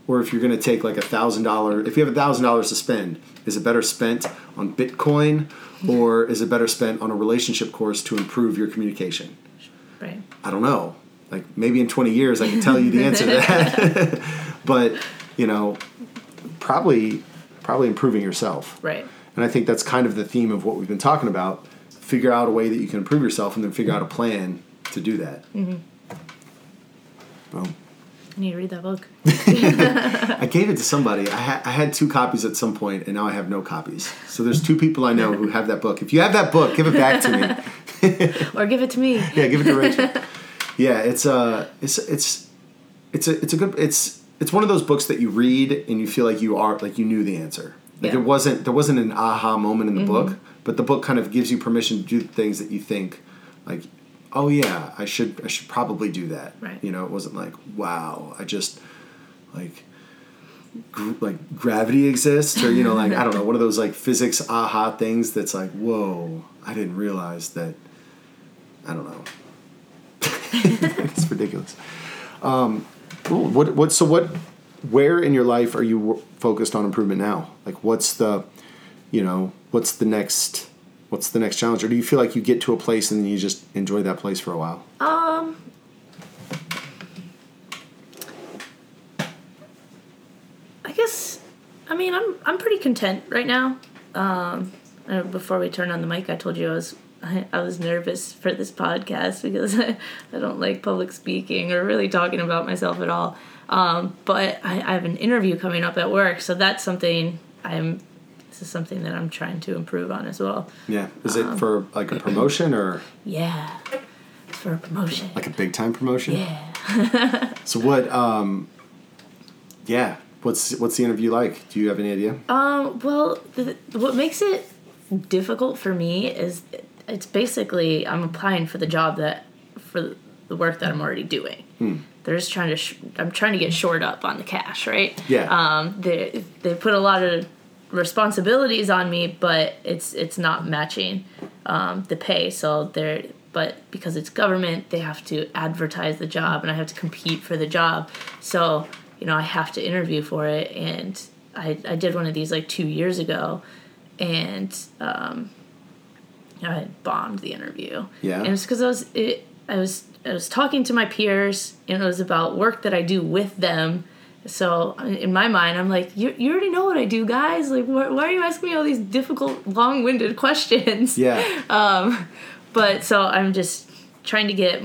Or if you're going to take like a thousand dollar, if you have a thousand dollars to spend, is it better spent on Bitcoin or is it better spent on a relationship course to improve your communication? Right. I don't know. Like maybe in 20 years I can tell you the answer to that. but, you know, probably probably improving yourself. Right. And I think that's kind of the theme of what we've been talking about. Figure out a way that you can improve yourself and then figure out a plan to do that. Mm-hmm. Boom. I need to read that book. I gave it to somebody. I, ha- I had two copies at some point, and now I have no copies. So there's two people I know who have that book. If you have that book, give it back to me. or give it to me. Yeah, give it to Rachel. Yeah, it's uh, it's it's it's a it's a good it's it's one of those books that you read and you feel like you are like you knew the answer. Like Yeah. it wasn't there wasn't an aha moment in the book, but the book kind of gives you permission to do things that you think like oh yeah, I should I should probably do that. Right. You know, it wasn't like wow, I just like gr- like gravity exists or you know like I don't know, one of those like physics aha things that's like whoa, I didn't realize that I don't know. it's ridiculous. Um. What what so what where in your life are you focused on improvement now? Like what's the you know, what's the next what's the next challenge or do you feel like you get to a place and you just enjoy that place for a while? Um. I guess. I mean, I'm I'm pretty content right now. Um, uh, before we turned on the mic, I told you I was I, I was nervous for this podcast because I, I don't like public speaking or really talking about myself at all. Um, but I, I have an interview coming up at work, so that's something I'm. This is something that I'm trying to improve on as well. Yeah. Is it for like a promotion or Yeah, it's for a promotion. like a big time promotion? Yeah. So what? Um, yeah. What's what's the interview like? Do you have any idea? Um, well, the, what makes it difficult for me is it's basically I'm applying for the job that for the work that I'm already doing. Hmm. They're just trying to sh- I'm trying to get shored up on the cash, right? Yeah. Um, they they put a lot of responsibilities on me, but it's it's not matching um, the pay. So they're but because it's government, they have to advertise the job, and I have to compete for the job. So you know I have to interview for it, and I I did one of these like two years ago, and um, I bombed the interview. Yeah. and it's because I was it, I was I was talking to my peers, and it was about work that I do with them. So in my mind, I'm like, you, you already know what I do, guys. Like, wh- why are you asking me all these difficult, long-winded questions? Yeah. Um, but so I'm just trying to get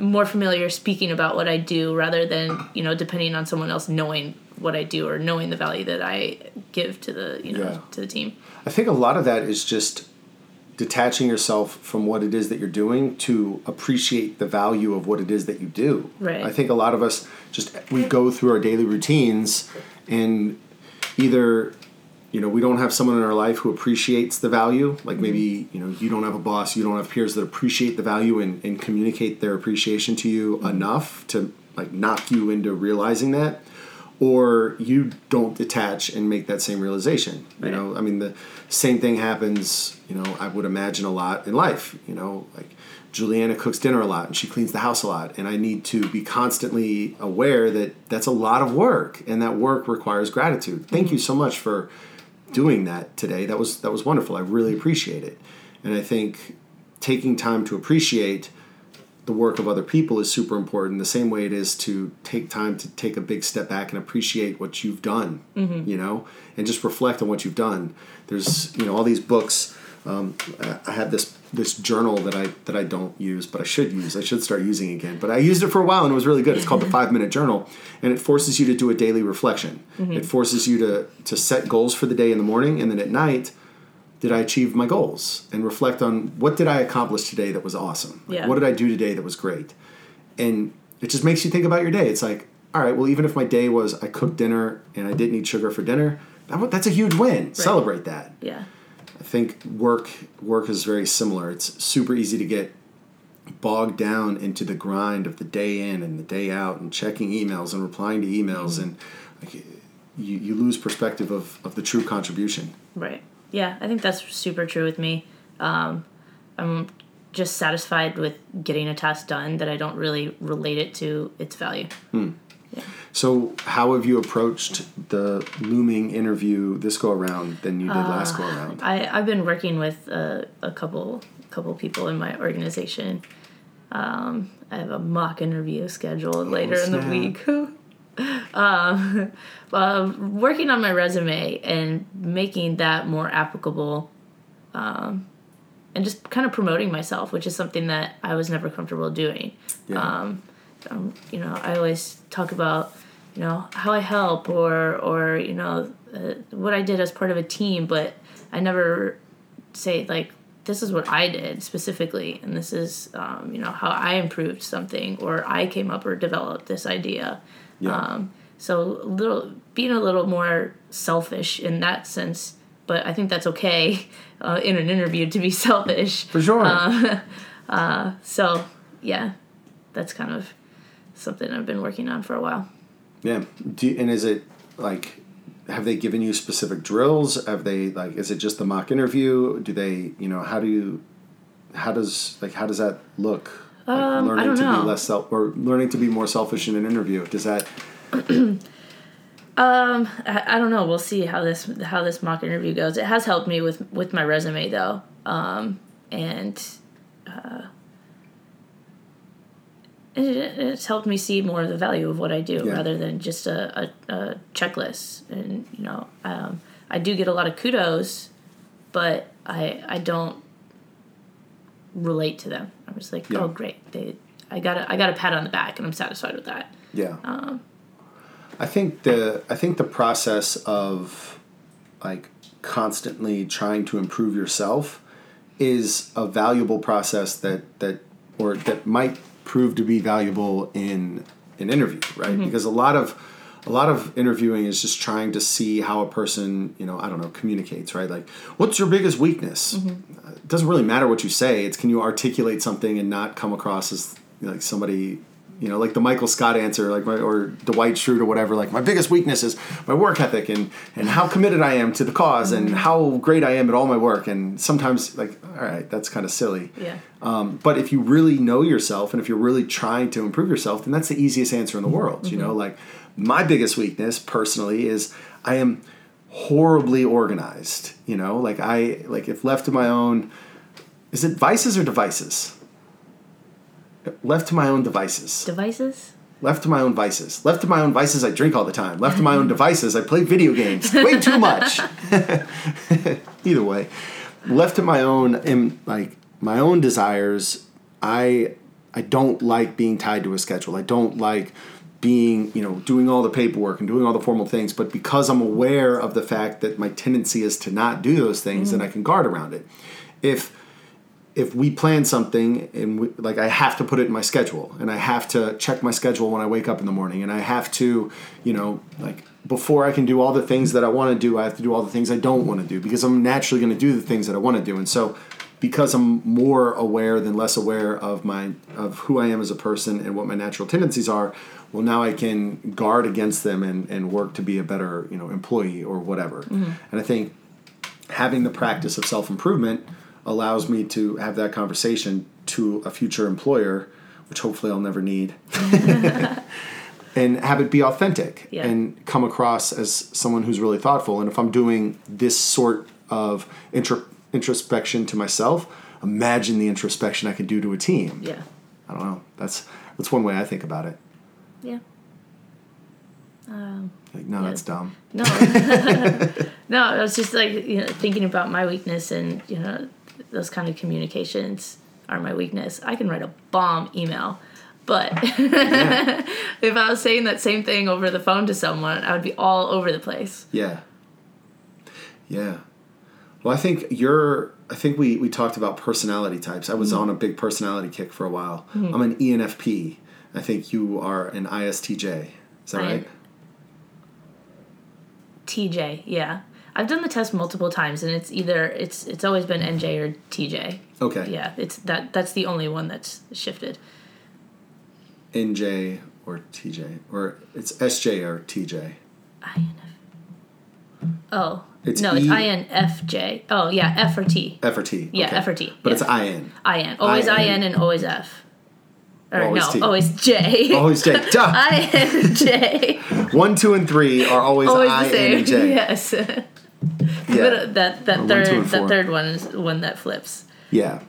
more familiar speaking about what I do rather than you know depending on someone else knowing what I do or knowing the value that I give to the you know Yeah. to the team. I think a lot of that is just detaching yourself from what it is that you're doing to appreciate the value of what it is that you do. Right. I think a lot of us just we go through our daily routines and either you know we don't have someone in our life who appreciates the value like mm-hmm. maybe you know you don't have a boss you don't have peers that appreciate the value and, and communicate their appreciation to you mm-hmm. enough to like knock you into realizing that or you don't detach and make that same realization you Right. know? I mean the same thing happens you know i would imagine a lot in life you know? Like juliana cooks dinner a lot and she cleans the house a lot and i need to be constantly aware that that's a lot of work and that work requires gratitude. Thank mm-hmm. you so much for doing that today. That was that was wonderful. I really appreciate it. And i think taking time to appreciate the work of other people is super important the same way it is to take time to take a big step back and appreciate what you've done you know and just reflect on what you've done. There's you know all these books um, I- have this this journal that i that i don't use but i should use. I should start using again. But i used it for a while and it was really good. It's called the five minute journal and it forces you to do a daily reflection. It forces you to to set goals for the day in the morning and then at night did I achieve my goals and reflect on what did I accomplish today that was awesome? Like, Yeah. What did I do today that was great? And it just makes you think about your day. It's like, all right, well, even if my day was I cooked dinner and I didn't eat sugar for dinner, that, that's a huge win. Celebrate that. Yeah. I think work work is very similar. It's super easy to get bogged down into the grind of the day in and the day out and checking emails and replying to emails mm-hmm. and like, you, you lose perspective of, of the true contribution. Right. Yeah, I think that's super true with me. Um, I'm just satisfied with getting a task done that I don't really relate it to its value. Yeah. So, how have you approached the looming interview this go around than you did last go around? I, I've been working with uh, a couple couple people in my organization. Um, I have a mock interview scheduled later in the week. um, uh, working on my resume and making that more applicable, um, and just kind of promoting myself, which is something that I was never comfortable doing. Yeah. Um, um, you know, I always talk about, you know, how I help or or you know uh, what I did as part of a team, but I never say like this is what I did specifically, and this is um, you know how I improved something or I came up or developed this idea. Yeah. Um, so a little being a little more selfish in that sense, but I think that's okay uh, in an interview to be selfish. For sure. So yeah, that's kind of something I've been working on for a while. yeah. Do you, and is it like have they given you specific drills? Have they like is it just the mock interview? Do they you know how do you how does like how does that look? Like Um, I learning don't to know. be less self or learning to be more selfish in an interview. Does that Um, I, I don't know. We'll see how this how this mock interview goes. It has helped me with with my resume though, um, and uh, it, it's helped me see more of the value of what I do Yeah. rather than just a, a, a checklist. And you know, um, I do get a lot of kudos, but I I don't relate to them. I was like, Yeah. oh great, they I got a, I got a pat on the back, and I'm satisfied with that. Yeah. Um, I think the I think the process of like constantly trying to improve yourself is a valuable process that that or that might prove to be valuable in an interview, right? Mm-hmm. Because a lot of a lot of interviewing is just trying to see how a person, you know, I don't know, communicates, right? Like, what's your biggest weakness? Mm-hmm. It doesn't really matter what you say. It's can you articulate something and not come across as you know, like somebody, you know, like the Michael Scott answer, like my or Dwight Schrute or whatever. Like, my biggest weakness is my work ethic and and how committed I am to the cause and mm-hmm. how great I am at all my work. And sometimes, like, all right, that's kind of silly. Yeah. Um, but if you really know yourself and if you're really trying to improve yourself, then that's the easiest answer in the world. You mm-hmm. know, like my biggest weakness personally is I am horribly organized. You know, like I like if left to my own, is it vices or devices? Left to my own devices. Devices. Left to my own vices. Left to my own vices, I drink all the time. Left to my own devices, I play video games way too much. Either way, left to my own, am like my own desires. I I don't like being tied to a schedule. I don't like being you know doing all the paperwork and doing all the formal things. But because I'm aware of the fact that my tendency is to not do those things, then mm-hmm. I can guard around it. If if we plan something and we, like I have to put it in my schedule and I have to check my schedule when I wake up in the morning and I have to, you know, like before I can do all the things that I want to do, I have to do all the things I don't want to do because I'm naturally going to do the things that I want to do. And so because I'm more aware than less aware of my of who I am as a person and what my natural tendencies are, well now I can guard against them and, and work to be a better, you know, employee or whatever. Mm-hmm. And I think having the practice of self improvement allows me to have that conversation to a future employer, which hopefully I'll never need, and have it be authentic Yeah. and come across as someone who's really thoughtful. And if I'm doing this sort of intro- introspection to myself, imagine the introspection I could do to a team. Yeah. I don't know. That's that's one way I think about it. Yeah. Um, Like, no, Yeah. that's dumb. no. no, I was just like you know thinking about my weakness and you know those kind of communications are my weakness. I can write a bomb email, but if I was saying that same thing over the phone to someone, I would be all over the place. Yeah. Yeah. Well, I think you're. I think we we talked about personality types. I was on a big personality kick for a while. I'm an ENFP. I think you are an ISTJ. Is that I right? TJ, yeah. I've done the test multiple times, and it's either it's it's always been NJ or TJ. Okay. Yeah, it's that that's the only one that's shifted. NJ or TJ or it's SJ or TJ. INF. Oh It's no, it's E- INFJ. Oh yeah, F or T. F or T. Yeah, okay. F or T, But yeah. it's IN. IN. Always IN. IN and always F. Or Always no, T. always J. Always J. Duh. INJ. One, two, and three are always, always I, the same. And J. Yes. Yeah. But that that Or one, third and that third one is one that flips. Yeah.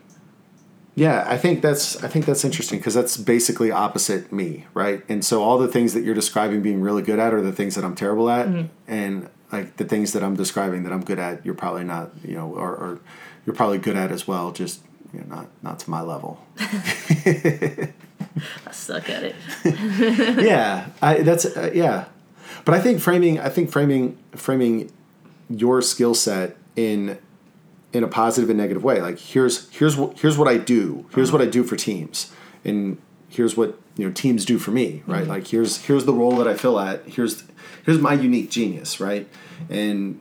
Yeah, I think that's I think that's interesting because that's basically opposite me, right? And so all the things that you're describing being really good at are the things that I'm terrible at, Mm-hmm. and like the things that I'm describing that I'm good at, you're probably not, you know, or, or you're probably good at as well, just you know, not not to my level. I suck at it. yeah, I, that's uh, yeah, but I think framing I think framing framing your skill set in in a positive and negative way. Like here's here's what here's what I do. Here's what I do for teams, and here's what you know teams do for me. Right? Like here's here's the role that I fill at. Here's here's my unique genius. Right? And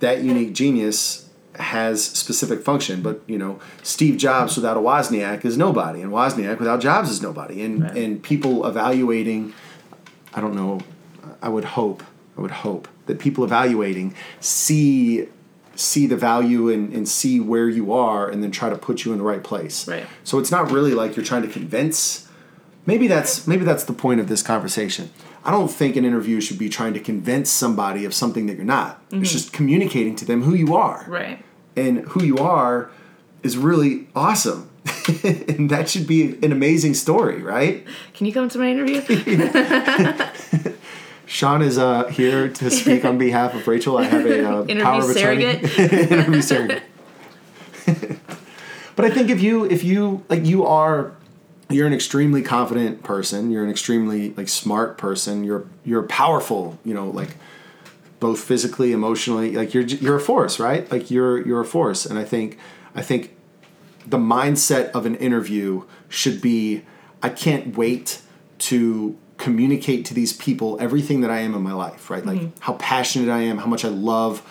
that unique genius has specific function. But you know, Steve Jobs without a Wozniak is nobody, and Wozniak without Jobs is nobody. And Right. and people evaluating, I don't know. I would hope. I would hope that people evaluating see see the value and, and see where you are and then try to put you in the right place. Right. So it's not really like you're trying to convince maybe that's maybe that's the point of this conversation. I don't think an interview should be trying to convince somebody of something that you're not. It's mm-hmm. just communicating to them who you are. Right. And who you are is really awesome. and that should be an amazing story, right? Can you come to my interview? Sean is uh, here to speak on behalf of Rachel. I have a uh, Interview power of attorney. interview surrogate. but I think if you if you like you are you're an extremely confident person. You're an extremely like smart person. You're you're powerful. You know, like both physically, emotionally. Like you're you're a force, right? Like you're you're a force. And I think I think the mindset of an interview should be I can't wait to communicate to these people everything that I am in my life, right? Like mm-hmm. how passionate I am, how much I love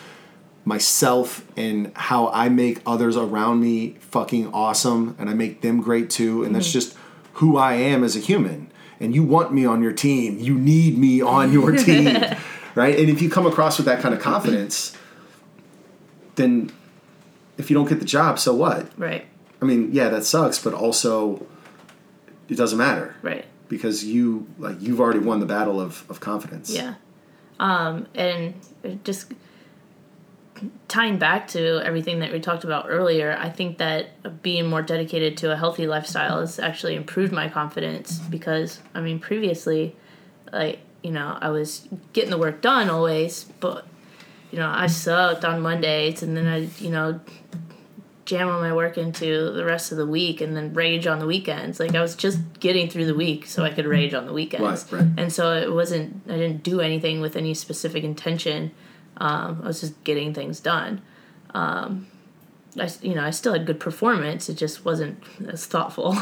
myself and how I make others around me fucking awesome and I make them great too. And that's mm-hmm. just who I am as a human. And you want me on your team. You need me on your team. Right? And if you come across with that kind of confidence, then if you don't get the job, so what? Right. I mean, yeah, that sucks, but also it doesn't matter Right. because you like you've already won the battle of, of confidence. Yeah. Um, and just tying back to everything that we talked about earlier, I think that being more dedicated to a healthy lifestyle has actually improved my confidence because, I mean, previously, like, you know, I was getting the work done always, but, you know, I sucked on Mondays and then I, you know, jam all my work into the rest of the week and then rage on the weekends. Like I was just getting through the week so I could rage on the weekends. Right, right. And so it wasn't I didn't do anything with any specific intention. Um, I was just getting things done. Um, I you know I still had good performance. It just wasn't as thoughtful.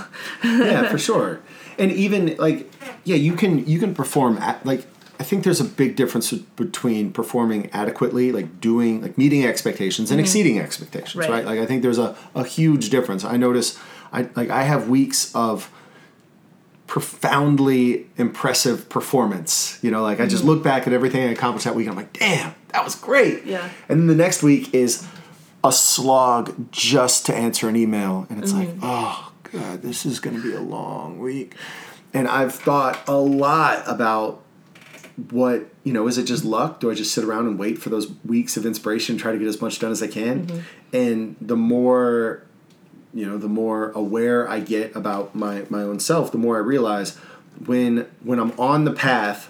yeah, for sure. And even like, yeah, you can you can perform at like. I think there's a big difference between performing adequately, like doing like meeting expectations, and mm-hmm. exceeding expectations, Right. right. Like I think there's a, a huge difference. I notice, I like I have weeks of profoundly impressive performance. You know, like I just mm-hmm. look back at everything I accomplished that week, and I'm like, damn, that was great. Yeah. And then the next week is a slog just to answer an email, and it's like, mm-hmm. oh god, this is going to be a long week. And I've thought a lot about what you know is it just luck? Do i just sit around and wait for those weeks of inspiration try to get as much done as i can? Mm-hmm. And the more you know the more aware i get about my my own self the more i realize when when i'm on the path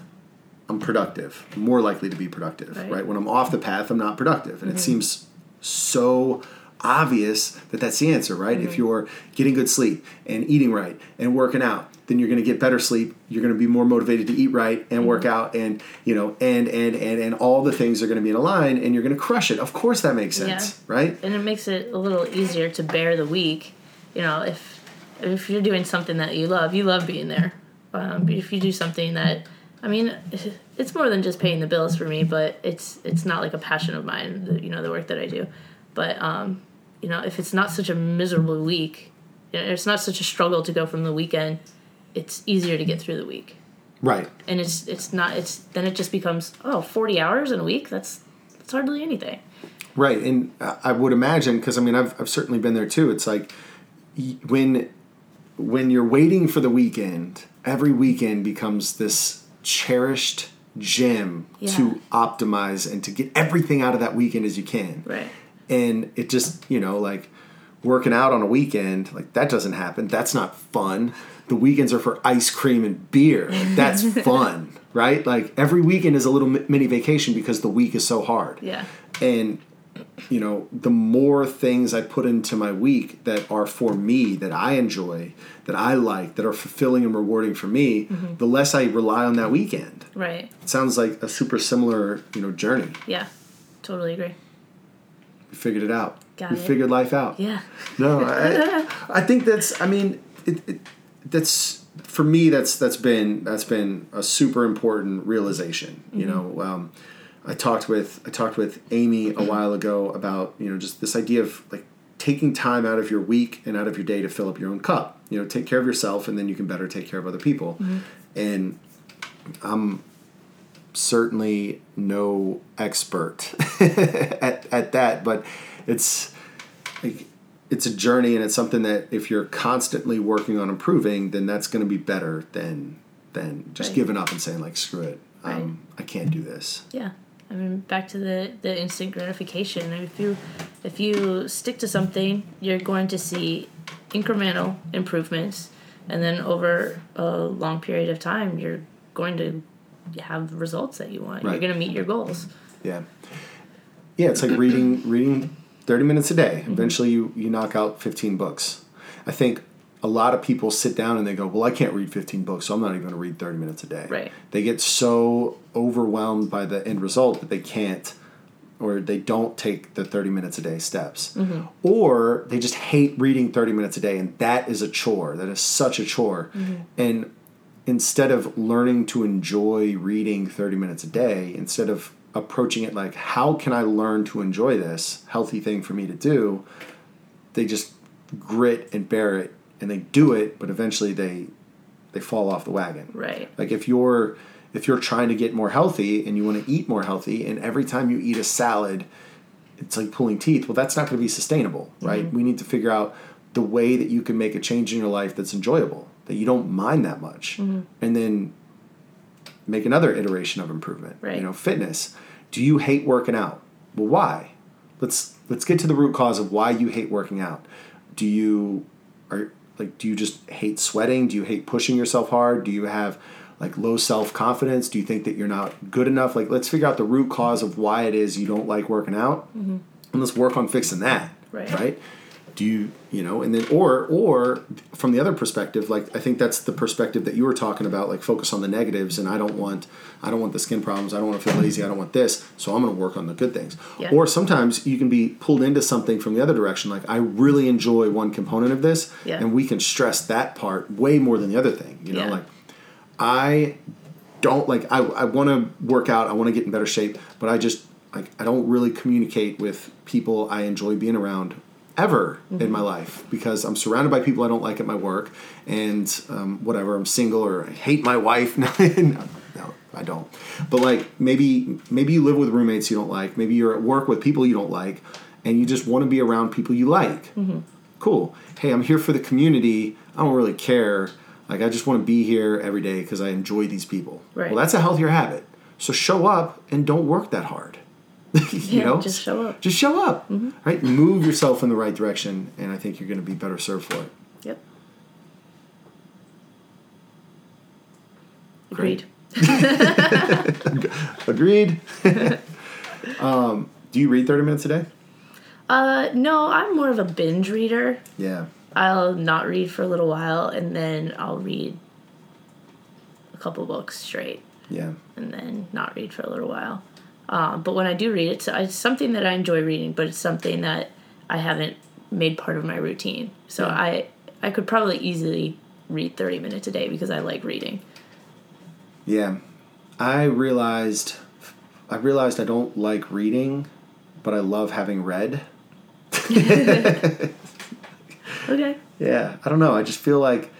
i'm productive. I'm more likely to be productive Right. right, when i'm off the path i'm not productive. And it mm-hmm. seems so obvious that that's the answer right? If you're getting good sleep and eating right and working out then you're going to get better sleep you're going to be more motivated to eat right and work out and you know and and and and all the things are going to be in a line and you're going to crush it. Of course that makes sense right? And it makes it a little easier to bear the week. You know, if if you're doing something that you love, you love being there. Um, if you do something that, I mean, it's more than just paying the bills for me, but it's it's not like a passion of mine. the- You know, the work that I do, but um, you know, if it's not such a miserable week, you know, it's not such a struggle to go from the weekend. It's easier to get through the week, right and it's it's not it's then it just becomes oh 40 hours in a week. That's that's hardly anything. Right, and I I would imagine because I mean I've I've certainly been there too. It's like when when you're waiting for the weekend, every weekend becomes this cherished gem Yeah. to optimize and to get everything out of that weekend as you can. Right. And it just you know like working out on a weekend like that doesn't happen. That's not fun. The weekends are for ice cream and beer. Like, that's fun, right? Like every weekend is a little mini vacation because the week is so hard Yeah. and you know the more things i put into my week that are for me that i enjoy that i like that are fulfilling and rewarding for me Mm-hmm. the less i rely on that weekend Right. it sounds like a super similar you know journey Yeah. Totally agree. we figured it out Got we it. figured life out Yeah. no I, I think that's i mean it, it, that's for me that's that's been that's been a super important realization you know um, i talked with i talked with amy a while ago about you know just this idea of like taking time out of your week and out of your day to fill up your own cup. You know take care of yourself and then you can better take care of other people. And i'm certainly no expert at, at that but it's like it's a journey and it's something that if you're constantly working on improving then that's going to be better than than just Right. giving up and saying like screw it. Um, i can't do this. Yeah. I mean, back to the, the instant gratification. If you if you stick to something, you're going to see incremental improvements, and then over a long period of time, you're going to have results that you want. You're going to meet your goals. yeah yeah it's like reading reading 30 minutes a day. Eventually, you, you knock out 15 books. I think a lot of people sit down and they go, Well, I can't read 15 books, so I'm not even going to read 30 minutes a day. Right. They get so overwhelmed by the end result that they can't or they don't take the 30 minutes a day steps. Mm-hmm. Or they just hate reading 30 minutes a day, and that is a chore. That is such a chore. Mm-hmm. And instead of learning to enjoy reading 30 minutes a day, instead of approaching it like, how can I learn to enjoy this healthy thing for me to do, they just grit and bear it and they do it, but eventually they they fall off the wagon. Right. Like if you're if you're trying to get more healthy and you want to eat more healthy and every time you eat a salad it's like pulling teeth, well that's not going to be sustainable, mm-hmm. right? We need to figure out the way that you can make a change in your life that's enjoyable, that you don't mind that much. Mm-hmm. And then make another iteration of improvement. Right. You know, fitness. Do you hate working out? Well, why? Let's let's get to the root cause of why you hate working out. Do you are like do you just hate sweating? Do you hate pushing yourself hard? Do you have like low self-confidence? Do you think that you're not good enough? Like let's figure out the root cause of why it is you don't like working out. And let's work on fixing that. Right. Right? Do you you know and then or or from the other perspective like i think that's the perspective that you were talking about like focus on the negatives and i don't want i don't want the skin problems i don't want to feel lazy i don't want this so i'm going to work on the good things Yeah. or sometimes you can be pulled into something from the other direction like i really enjoy one component of this Yeah. and we can stress that part way more than the other thing you know Yeah. like i don't like i, I want to work out i want to get in better shape but i just like i don't really communicate with people i enjoy being around ever in my life because i'm surrounded by people i don't like at my work and um, whatever i'm single or i hate my wife. No, no, i don't. But like maybe maybe you live with roommates you don't like. Maybe you're at work with people you don't like and you just want to be around people you like. Cool. Hey i'm here for the community. I don't really care. Like i just want to be here every day because i enjoy these people. Right. well that's a healthier habit. So show up and don't work that hard you Yeah, know just show up. just show up right move yourself in the right direction and i think you're going to be better served for it Yep. Agreed. agreed um, do you read 30 minutes a day Uh, no, I'm more of a binge reader. yeah I'll not read for a little while and then I'll read a couple books straight yeah and then not read for a little while. Um, but when I do read, it's, it's something that I enjoy reading, but it's something that I haven't made part of my routine. So Yeah. I I could probably easily read 30 minutes a day because I like reading. yeah i realized i realized i don't like reading but i love having read Okay. Yeah, I don't know. I just feel like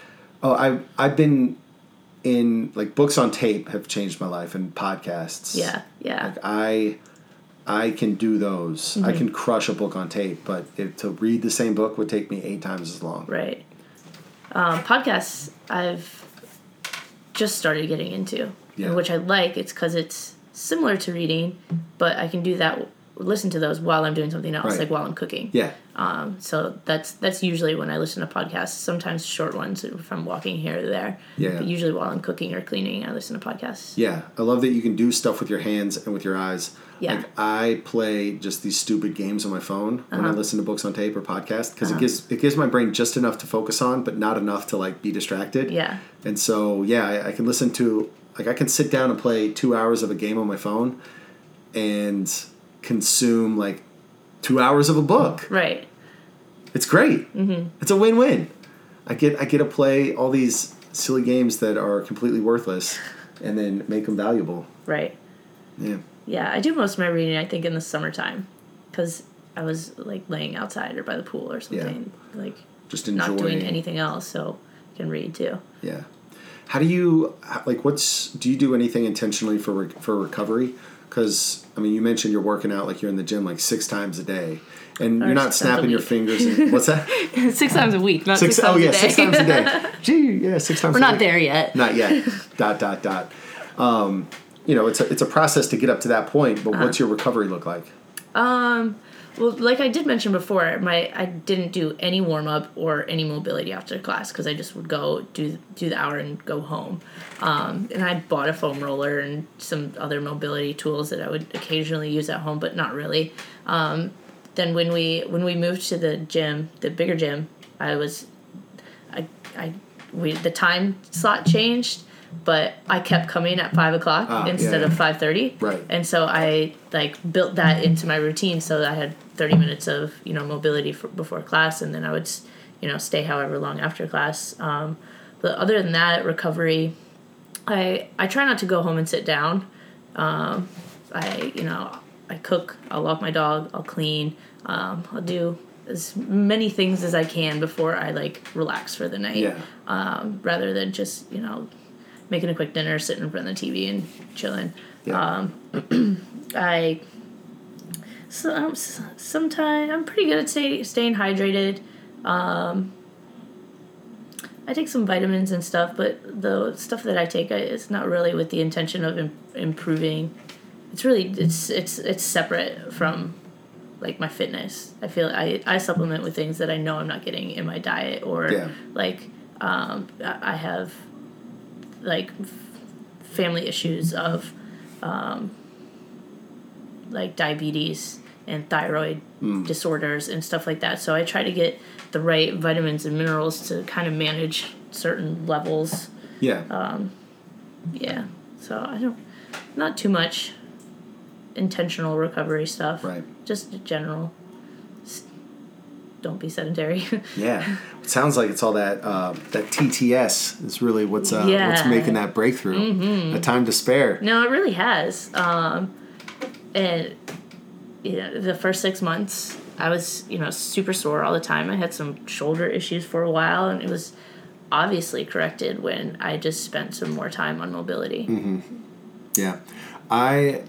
oh, I I've been in like books on tape have changed my life and podcasts. Yeah. Yeah. Like I I can do those. I can crush a book on tape, but if, to read the same book would take me 8 times as long. Right. Um, podcasts I've just started getting into, Yeah. which I like. It's because it's similar to reading, but I can do that, listen to those while I'm doing something else, Right. like while I'm cooking. Yeah. Um, so that's that's usually when I listen to podcasts. Sometimes short ones if I'm walking here or there. Yeah. But usually while I'm cooking or cleaning, I listen to podcasts. Yeah, I love that you can do stuff with your hands and with your eyes. Yeah. Like I play just these stupid games on my phone when I Uh-huh. listen to books on tape or podcast because it gives it gives my brain just enough to focus on, but not enough to like be distracted. Yeah. And so yeah, I, I can listen to like I can sit down and play two hours of a game on my phone, and consume like two hours of a book. Right. It's great. Mm-hmm. It's a win-win. I get I get to play all these silly games that are completely worthless, and then make them valuable. Right. Yeah. Yeah, I do most of my reading. I think in the summertime, because I was like laying outside or by the pool or something, like Just enjoying. not doing anything else, so I can read too. Yeah. How do you like? What's do you do anything intentionally for for recovery? Because I mean, you mentioned you're working out like you're in the gym like six times a day, and Or you're not six times a snapping your fingers. And, what's that? six times a week, not Six. six, oh times yeah, a day. six times a day. Gee, yeah, six times. We're not day. there yet. Not yet. dot dot dot. Um, you know, it's a it's a process to get up to that point. But Uh-huh. what's your recovery look like? Um, well, like I did mention before, my I didn't do any warm up or any mobility after class because I just would go do do the hour and go home. Um, and I bought a foam roller and some other mobility tools that I would occasionally use at home, but not really. Um, then when we when we moved to the gym, the bigger gym, I was, I I we the time slot changed, but I kept coming at five o'clock Ah, instead yeah. of five thirty. Right. And so I like built that into my routine so that I had thirty minutes of you know mobility for, before class, and then I would you know stay however long after class. Um, but other than that, recovery, I I try not to go home and sit down. Um, I you know I cook. I'll walk my dog. I'll clean. Um, I'll do as many things as I can before I like relax for the night. Yeah. Um, rather than just you know making a quick dinner, sitting in front of the TV and chilling. Yeah. I so, sometimes I'm pretty good at stay, staying hydrated. Um, I take some vitamins and stuff, but the stuff that I take I- it's not really with the intention of Im- improving. It's really it's it's it's separate from like my fitness. I feel I I supplement with things that I know I'm not getting in my diet or Yeah. like um, I have like f- family issues of um, like diabetes and thyroid disorders and stuff like that. So I try to get the right vitamins and minerals to kind of manage certain levels. Yeah. Yeah. So I don't not too much intentional recovery stuff. Right. Just general. Don't be sedentary. Yeah, it sounds like it's all that uh, that TTS is really what's uh, what's Yeah. Mm-hmm. making that breakthrough. A time to spare. No, it really has. Um, and you know, the first six months, I was you know super sore all the time. I had some shoulder issues for a while, and it was obviously corrected when I just spent some more time on mobility. Yeah, I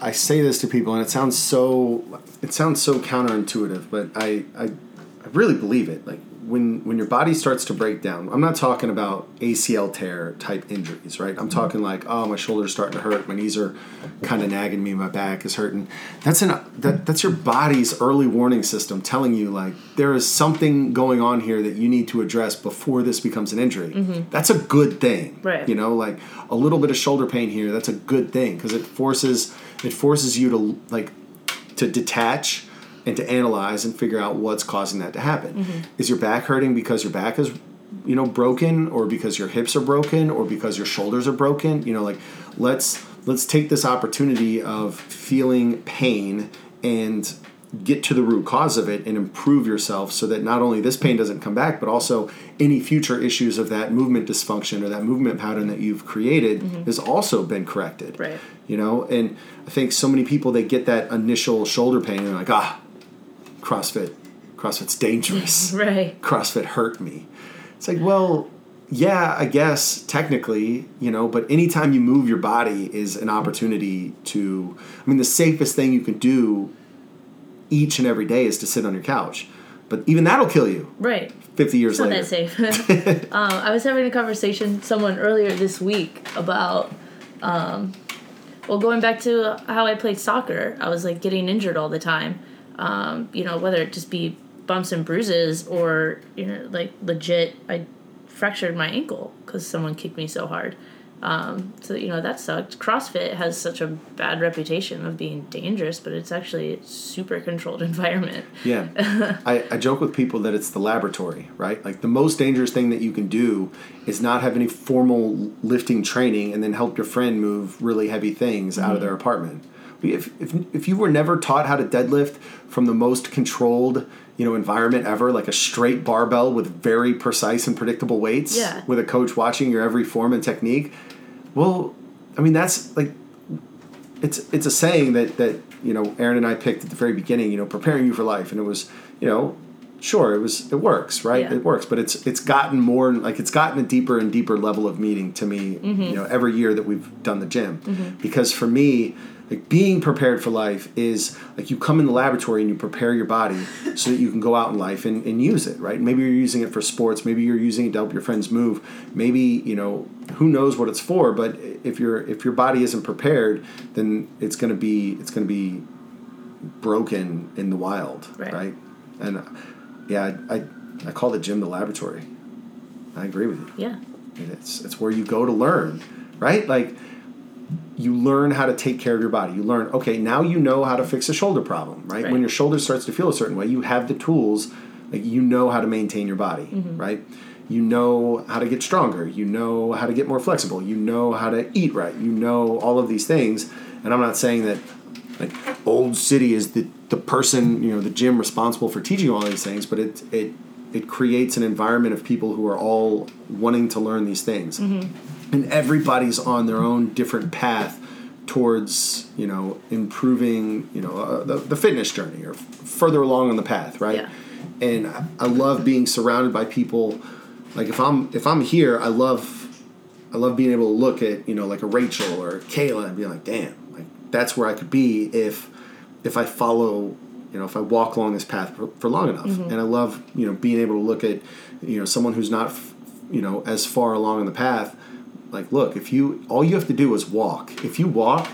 I say this to people, and it sounds so it sounds so counterintuitive, but I I, I really believe it. Like when when your body starts to break down, I'm not talking about ACL tear type injuries, right? I'm talking like oh my shoulder's starting to hurt, my knees are kind of nagging me, my back is hurting. That's an that that's your body's early warning system telling you like there is something going on here that you need to address before this becomes an injury. Mm-hmm. That's a good thing, Right. You know, like a little bit of shoulder pain here. That's a good thing because it forces it forces you to like to detach and to analyze and figure out what's causing that to happen. Is your back hurting because your back is you know broken or because your hips are broken or because your shoulders are broken? You know, like let's let's take this opportunity of feeling pain and get to the root cause of it and improve yourself so that not only this pain doesn't come back but also any future issues of that movement dysfunction or that movement pattern that you've created has also been corrected Right. you know and i think so many people they get that initial shoulder pain and they're like ah crossfit crossfit's dangerous Right. crossfit hurt me it's like well yeah i guess technically you know but anytime you move your body is an opportunity to i mean the safest thing you can do each and every day is to sit on your couch but even that'll kill you Right. 50 years It's not later that safe. um, I was having a conversation with someone earlier this week about, um, well, going back to how I played soccer. I was like getting injured all the time. Um, you know, whether it just be bumps and bruises or you know, like legit, I fractured my ankle because someone kicked me so hard. Um, so you know that sucked. CrossFit has such a bad reputation of being dangerous, but it's actually a super controlled environment. Yeah. I, I joke with people that it's the laboratory, right? Like the most dangerous thing that you can do is not have any formal lifting training and then help your friend move really heavy things out of their apartment. If, if, if you were never taught how to deadlift from the most controlled you know environment ever like a straight barbell with very precise and predictable weights Yeah. with a coach watching your every form and technique well i mean that's like it's it's a saying that that you know Aaron and I picked at the very beginning. You know, preparing you for life, and it was you know, sure it was it works right Yeah. it works, but it's it's gotten more like it's gotten a deeper and deeper level of meaning to me. Mm-hmm. You know, every year that we've done the gym, because for me. Like being prepared for life is like you come in the laboratory and you prepare your body so that you can go out in life and, and use it, right? Maybe you're using it for sports, maybe you're using it to help your friends move, maybe, you know, who knows what it's for, but if your if your body isn't prepared, then it's gonna be it's gonna be broken in the wild, Right. right? And yeah, I, I I call the gym the laboratory. I agree with you. Yeah. It's it's where you go to learn, right? Like you learn how to take care of your body. You learn, okay, now you know how to fix a shoulder problem, right? Right. When your shoulder starts to feel a certain way, you have the tools, like you know how to maintain your body, Mm-hmm. right? You know how to get stronger. You know how to get more flexible. You know how to eat right. You know all of these things. And I'm not saying that like Old City is the, the person, you know, the gym responsible for teaching all these things, but it it it creates an environment of people who are all wanting to learn these things. And everybody's on their own different path towards, you know, improving, you know, uh, the, the fitness journey or f- further along on the path, right? Yeah. And I, I love being surrounded by people like if I'm if I'm here, I love I love being able to look at, you know, like a Rachel or Kayla and be like, damn, like that's where I could be if if I follow, you know, if I walk along this path for, for long enough. And I love, you know, being able to look at, you know, someone who's not, f- you know, as far along in the path. Like, look, if you all you have to do is walk. If you walk,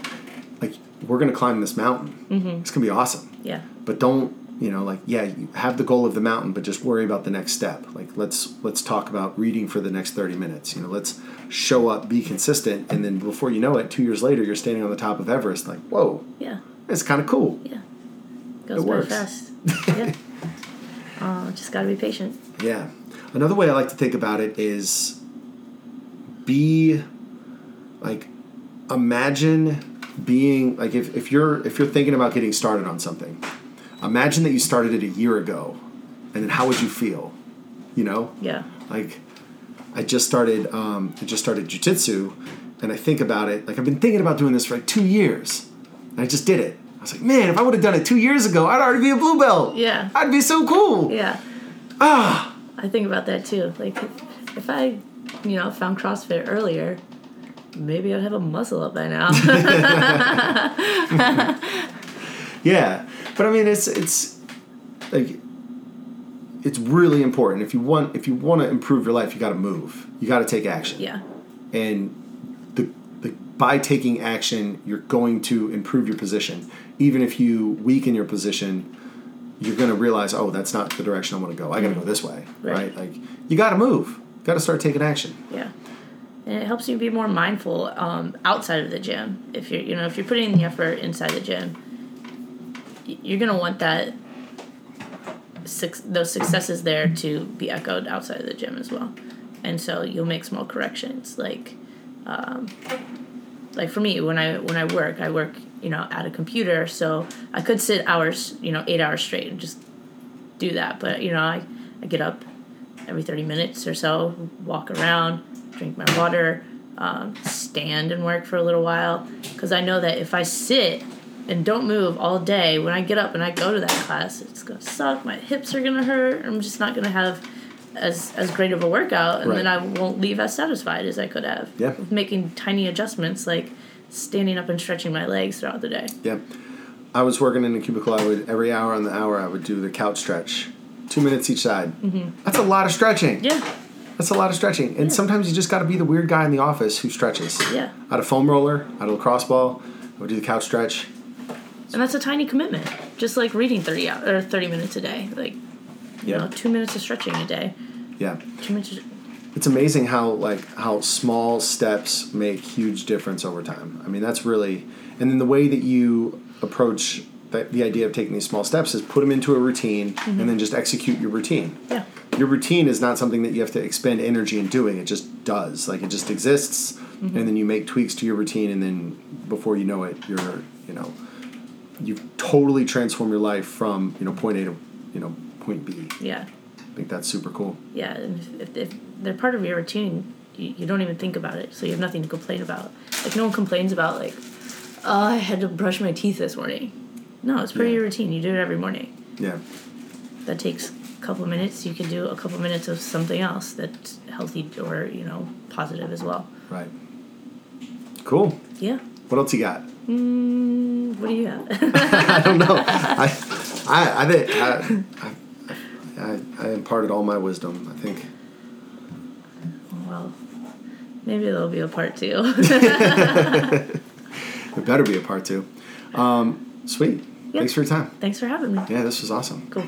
like we're gonna climb this mountain. It's gonna be awesome Yeah. but don't you know like yeah you have the goal of the mountain but just worry about the next step like let's let's talk about reading for the next 30 minutes you know let's show up be consistent and then before you know it two years later you're standing on the top of everest like whoa Yeah. it's kind of cool Yeah. Goes It by works. fast. yeah. Uh, just gotta be patient. yeah another way i like to think about it is be like imagine being like if, if you're if you're thinking about getting started on something imagine that you started it a year ago and then how would you feel you know Yeah. like I just started um, I just started jujitsu and I think about it like I've been thinking about doing this for like two years and I just did it I was like man if I would have done it two years ago I'd already be a blue belt Yeah. I'd be so cool Yeah. ah I think about that too. Like, if I, you know, found CrossFit earlier, maybe I'd have a muscle up by now. yeah but I mean it's it's like it's really important. If you want if you want to improve your life you got to move. You got to take action. Yeah. and the, the by taking action you're going to improve your position. Even if you weaken your position you're going to realize oh that's not the direction i want to go. I got to go mm-hmm. this way right, Right. like you got to move got to start taking action Yeah. And it helps you be more mindful um, outside of the gym. If you're, you know, if you're putting in the effort inside the gym, you're gonna want that, those successes there to be echoed outside of the gym as well. And so you'll make small corrections, like, um, like for me when I when I work, I work, you know, at a computer, so I could sit hours, you know, eight hours straight and just do that. But you know, I, I get up every 30 minutes or so, walk around, drink my water, um, stand and work for a little while. Because I know that if I sit and don't move all day, when I get up and I go to that class, it's going to suck. My hips are going to hurt. I'm just not going to have as, as great of a workout. And then I won't leave as satisfied as I could have. Yeah. With making tiny adjustments like standing up and stretching my legs throughout the day. yeah i was working in a cubicle i would every hour on the hour i would do the couch stretch two minutes each side mm-hmm. that's a lot of stretching Yeah. that's a lot of stretching and sometimes you just got to be the weird guy in the office who stretches Yeah. out of a foam roller out of a lacrosse ball would do the couch stretch And that's a tiny commitment. Just like reading 30 hours, or 30 minutes a day. Like, you Yeah. know, two minutes of stretching a day. yeah Two minutes. it's amazing how like how small steps make huge difference over time i mean that's really and then the way that you approach the, the idea of taking these small steps is put them into a routine and mm-hmm. then just execute your routine Yeah. your routine is not something that you have to expend energy in doing it just does like it just exists mm-hmm. and then you make tweaks to your routine and then before you know it you're you know you've totally transformed your life from you know point a to you know point b Yeah. i think that's super cool Yeah. And if, if, if they're part of your routine, you, you don't even think about it. So you have nothing to complain about. Like, no one complains about, like, oh, I had to brush my teeth this morning. No, it's pretty Yeah. routine. You do it every morning. yeah That takes a couple minutes. You can do a couple minutes of something else that's healthy or, you know, positive as well. right cool Yeah. what else you got Mm, what do you have? I don't know. I, I, I think I, I, I, I imparted all my wisdom. I think. well, maybe there'll be a part two. it better be a part two. Um, sweet. Thanks for your time. Thanks for having me. Yeah, this was awesome. Cool.